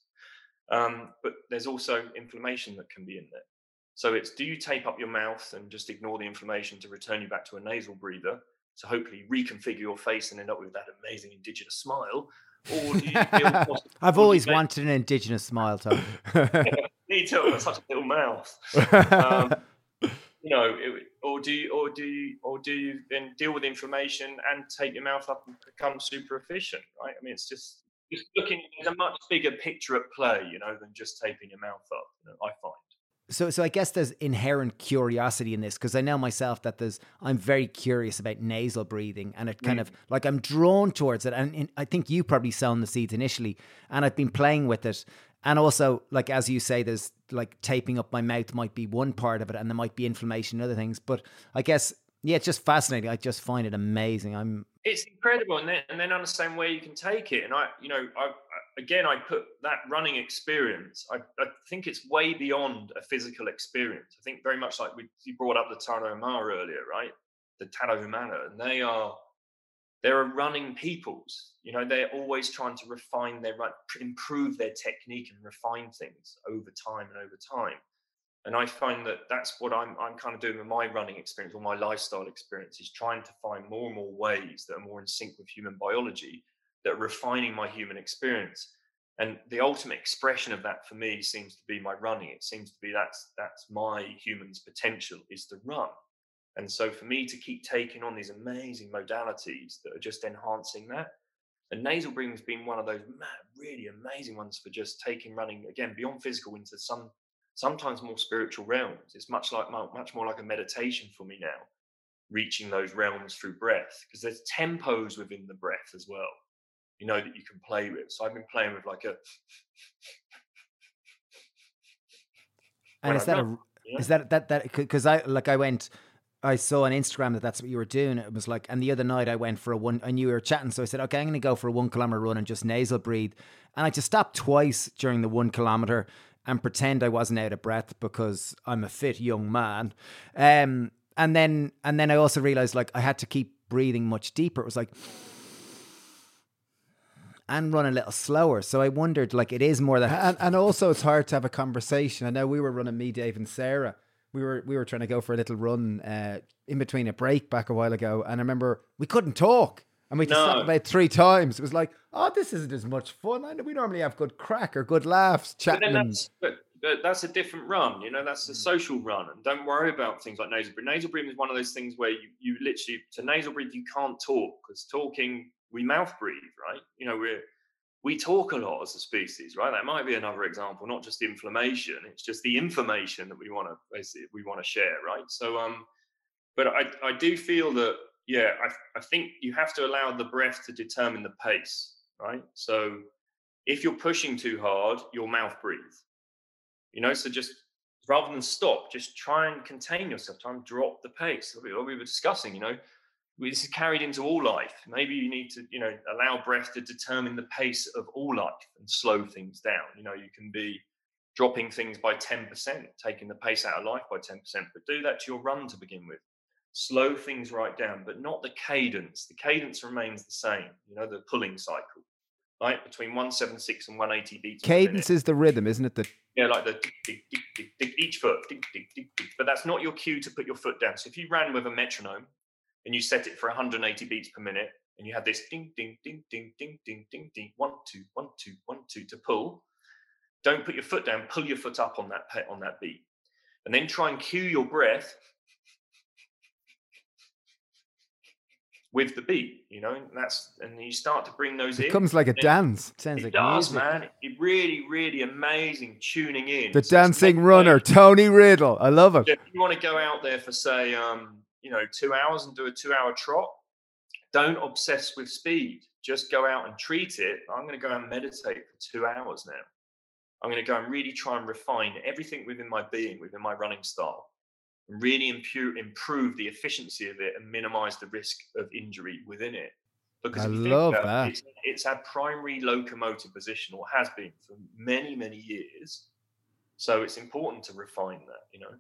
Um, but there's also inflammation that can be in there. So it's do you tape up your mouth and just ignore the inflammation to return you back to a nasal breather? To hopefully reconfigure your face and end up with that amazing indigenous smile? Or do you feel I've always wanted an indigenous smile, Tom. Me too. Got such a little mouth. Um, you know, it, or do you, or do you, or do you then deal with inflammation and take your mouth up and become super efficient? Right? I mean, it's just just looking. There's a much bigger picture at play, you know, than just taping your mouth up. You know, I find so so I guess there's inherent curiosity in this because I know myself that there's I'm very curious about nasal breathing and it kind mm. of like I'm drawn towards it. And in, I think you probably sown the seeds initially and I've been playing with it. And also like as you say there's like taping up my mouth might be one part of it and there might be inflammation and other things. But I guess yeah it's just fascinating I just find it amazing I'm it's incredible and then and then understand where you can take it and I you know I again, I put that running experience. I, I, think it's way beyond a physical experience. I think very much like we you brought up the Tarahumara earlier, right? The Tarahumara, and they are they're a running peoples. You know, they're always trying to refine their right improve their technique and refine things over time and over time. And I find that that's what I'm, I'm kind of doing with my running experience or my lifestyle experience is trying to find more and more ways that are more in sync with human biology that are refining my human experience. And the ultimate expression of that for me seems to be my running. It seems to be that's that's my human's potential is to run. And so for me to keep taking on these amazing modalities that are just enhancing that, and nasal breathing has been one of those really amazing ones for just taking running again beyond physical into some sometimes more spiritual realms. It's much like much more like a meditation for me now, reaching those realms through breath because there's tempos within the breath as well. You know that you can play with. So I've been playing with like a. And is that a, is that that that because I like I went I saw on Instagram that that's what you were doing. It was like, and the other night I went for a one, I knew we were chatting. So I said, okay, I'm going to go for a one kilometer run and just nasal breathe. And I just stopped twice during the one kilometer and pretend I wasn't out of breath because I'm a fit young man. Um, and then and then I also realized like I had to keep breathing much deeper. It was like and run a little slower. So I wondered like it is more that and, and also it's hard to have a conversation. I know we were running me, Dave, and Sarah. We were we were trying to go for a little run uh, in between a break back a while ago, and I remember we couldn't talk. And we just no. stopped about three times. It was like, oh, this isn't as much fun. I know we normally have good crack or good laughs chatting. But, that's, but, but that's a different run, you know, that's a mm. social run. And don't worry about things like nasal breathing. Nasal breathing is one of those things where you, you literally, to nasal breathe, you can't talk because talking, we mouth breathe, right? You know, we're, we talk a lot as a species, right? That might be another example, not just inflammation, it's just the information that we want to basically we want to share, right? So um, but I, I do feel that yeah, I, I think you have to allow the breath to determine the pace, right? So if you're pushing too hard, your mouth breathe. You know, so just rather than stop, just try and contain yourself, try and drop the pace. What we were discussing, you know, this is carried into all life. Maybe you need to, you know, allow breath to determine the pace of all life and slow things down. You know, you can be dropping things by 10%, taking the pace out of life by 10%, but do that to your run to begin with slow things right down, but not the cadence. The cadence remains the same, you know, the pulling cycle, right? Between 176 and 180 beats. Cadence is the rhythm, isn't it? The yeah, like the each foot, but that's not your cue to put your foot down. So if you ran with a metronome and you set it for 180 beats per minute, and you had this ding, ding, ding, ding, ding, ding, ding, ding, one, two, one, two, one, two to pull. Don't put your foot down. Pull your foot up on that on that beat, and then try and cue your breath with the beat, you know, and that's and you start to bring those it in. It comes like a dance. Sounds it like does, music. man. It really, really amazing tuning in. The so dancing runner, Tony Riddle. I love it. If you want to go out there for say, um, you know, two hours and do a two-hour trot, don't obsess with speed. Just go out and treat it. I'm going to go and meditate for two hours now. I'm going to go and really try and refine everything within my being, within my running style really improve, improve the efficiency of it and minimize the risk of injury within it. Because I love that. It's, it's our primary locomotive position, or has been for many, many years. So it's important to refine that, you know.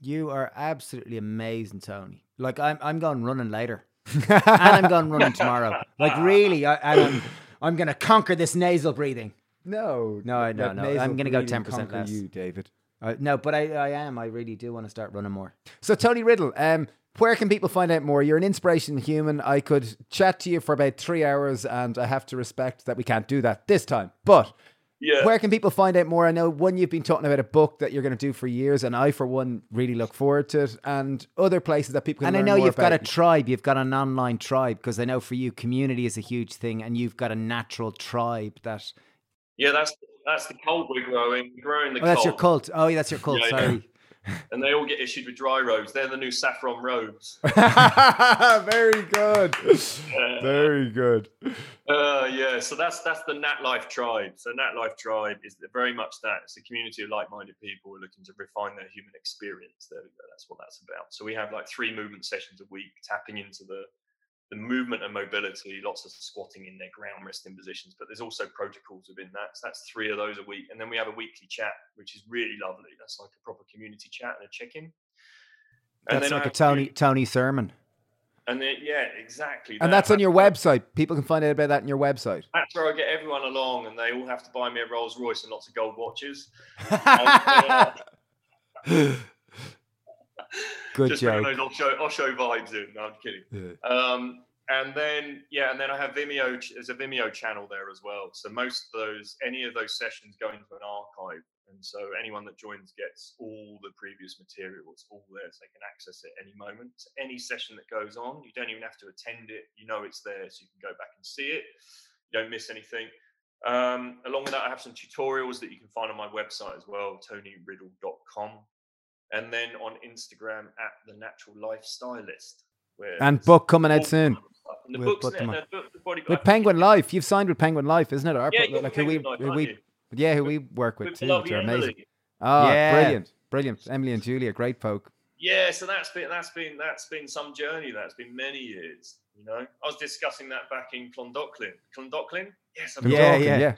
You are absolutely amazing, Tony. Like I'm, I'm going running later, and I'm going running tomorrow. Like really, I, I'm, I'm going to conquer this nasal breathing. No, no, no, no. I'm going to go ten percent less. You, David. Uh, no, but I, I am. I really do want to start running more. So, Tony Riddle, um, where can people find out more? You're an inspiration human. I could chat to you for about three hours, and I have to respect that we can't do that this time. But yeah. where can people find out more? I know one, you've been talking about a book that you're going to do for years, and I, for one, really look forward to it, and other places that people can. And I know you've got a tribe. You've got an online tribe because I know for you, community is a huge thing, and you've got a natural tribe that. Yeah, that's that's the cult we're growing. We're growing the oh, that's your cult. Oh, yeah, that's your cult. Yeah, Sorry. Yeah. and they all get issued with dry robes. They're the new saffron robes. Very good. Yeah. Very good. Uh, yeah, so that's that's the Nat Life Tribe. So Nat Life Tribe is very much that. It's a community of like-minded people who are looking to refine their human experience. There we go. That's what that's about. So we have like three movement sessions a week, tapping into the the movement and mobility, lots of squatting in their ground resting positions, but there's also protocols within that. So that's three of those a week. And then we have a weekly chat, which is really lovely. That's like a proper community chat and a check-in. And that's like a Tony Tony sermon. And then yeah, exactly. And that. that's on your website. People can find out about that on your website. That's where I get everyone along, and they all have to buy me a Rolls Royce and lots of gold watches. and, uh, Good Just joke. Those Osho, Osho vibes in. No, I'm kidding. Yeah. Um, and then yeah, and then I have Vimeo. There's a Vimeo channel there as well. So most of those, any of those sessions go into an archive, and so anyone that joins gets all the previous material. It's all there, so they can access it any moment. So any session that goes on, you don't even have to attend it. You know it's there, so you can go back and see it. You don't miss anything. Um, along with that, I have some tutorials that you can find on my website as well, tonyriddle.com. And then on Instagram at the Natural Lifestylist. Where And book coming out soon. kinds of stuff. And the We'll book's put there, them and the book- the body- I With Penguin Life, you've signed with Penguin Life, isn't it? Our, Yeah, like who we, Life, who aren't we yeah, who we work with With too. lovely They're amazing. Emily. Oh, ah, Yeah. brilliant, brilliant. Emily and Julia, great folk. Yeah, so that's been that's been that's been some journey. That's been many years. You know, I was discussing that back in Clondalkin. Clondalkin? Yes, I'm Yeah, yeah. yeah.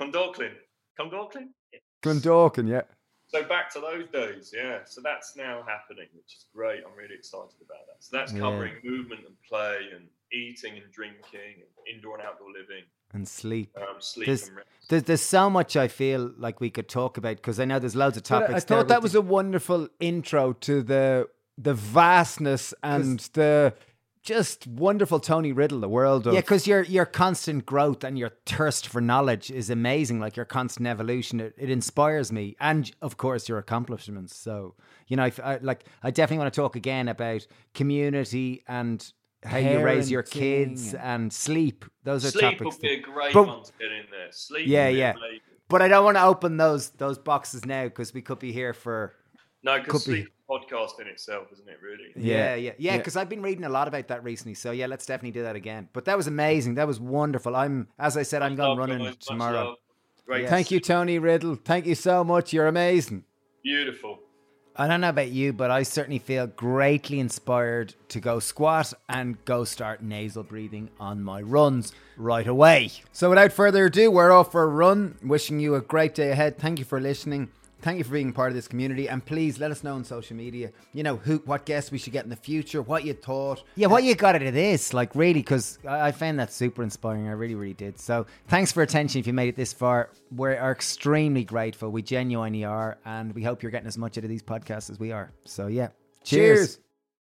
Clondalkin. Clondalkin? Yeah. Clondalkin, yeah. So back to those days, yeah. So that's now happening, which is great. I'm really excited about that. So that's Yeah. covering movement and play and eating and drinking and indoor and outdoor living, And sleep. um, sleep There's- and rest. There's, there's so much I feel like we could talk about because I know there's loads of But I- topics. I there thought that with was a wonderful intro to the the vastness and the just wonderful Tony Riddle, the world of Yeah, because your your constant growth and your thirst for knowledge is amazing. Like your constant evolution, it, it inspires me, and of course your accomplishments. So you know, I f I like I definitely want to talk again about community and how you raise your kids and sleep. Those are Sleep topics. would be a great But- one to get in there. Sleep. Yeah, yeah. amazing. but I don't want to open those those boxes now because we could be here for No, Could because be. sleep is a podcast in itself, isn't it? Really. Yeah, Yeah. yeah, yeah. Yeah. Because I've been reading a lot about that recently. So yeah, let's definitely do that again. But that was amazing. That was wonderful. I'm, as I said, I'm going love, running guys, tomorrow. love. Great. Yes. Thank you, Tony Riddle. Thank you so much. You're amazing. Beautiful. I don't know about you, but I certainly feel greatly inspired to go squat and go start nasal breathing on my runs right away. So without further ado, we're off for a run. Wishing you a great day ahead. Thank you for listening. Thank you for being part of this community, and please let us know on social media. You know who, what guests we should get in the future, what you thought. Yeah, what you got out of this? Like, really, because I I found that super inspiring. I really, really did. So, thanks for attention. If you made it this far, we are extremely grateful. We genuinely are, and we hope you're getting as much out of these podcasts as we are. So, yeah, Cheers.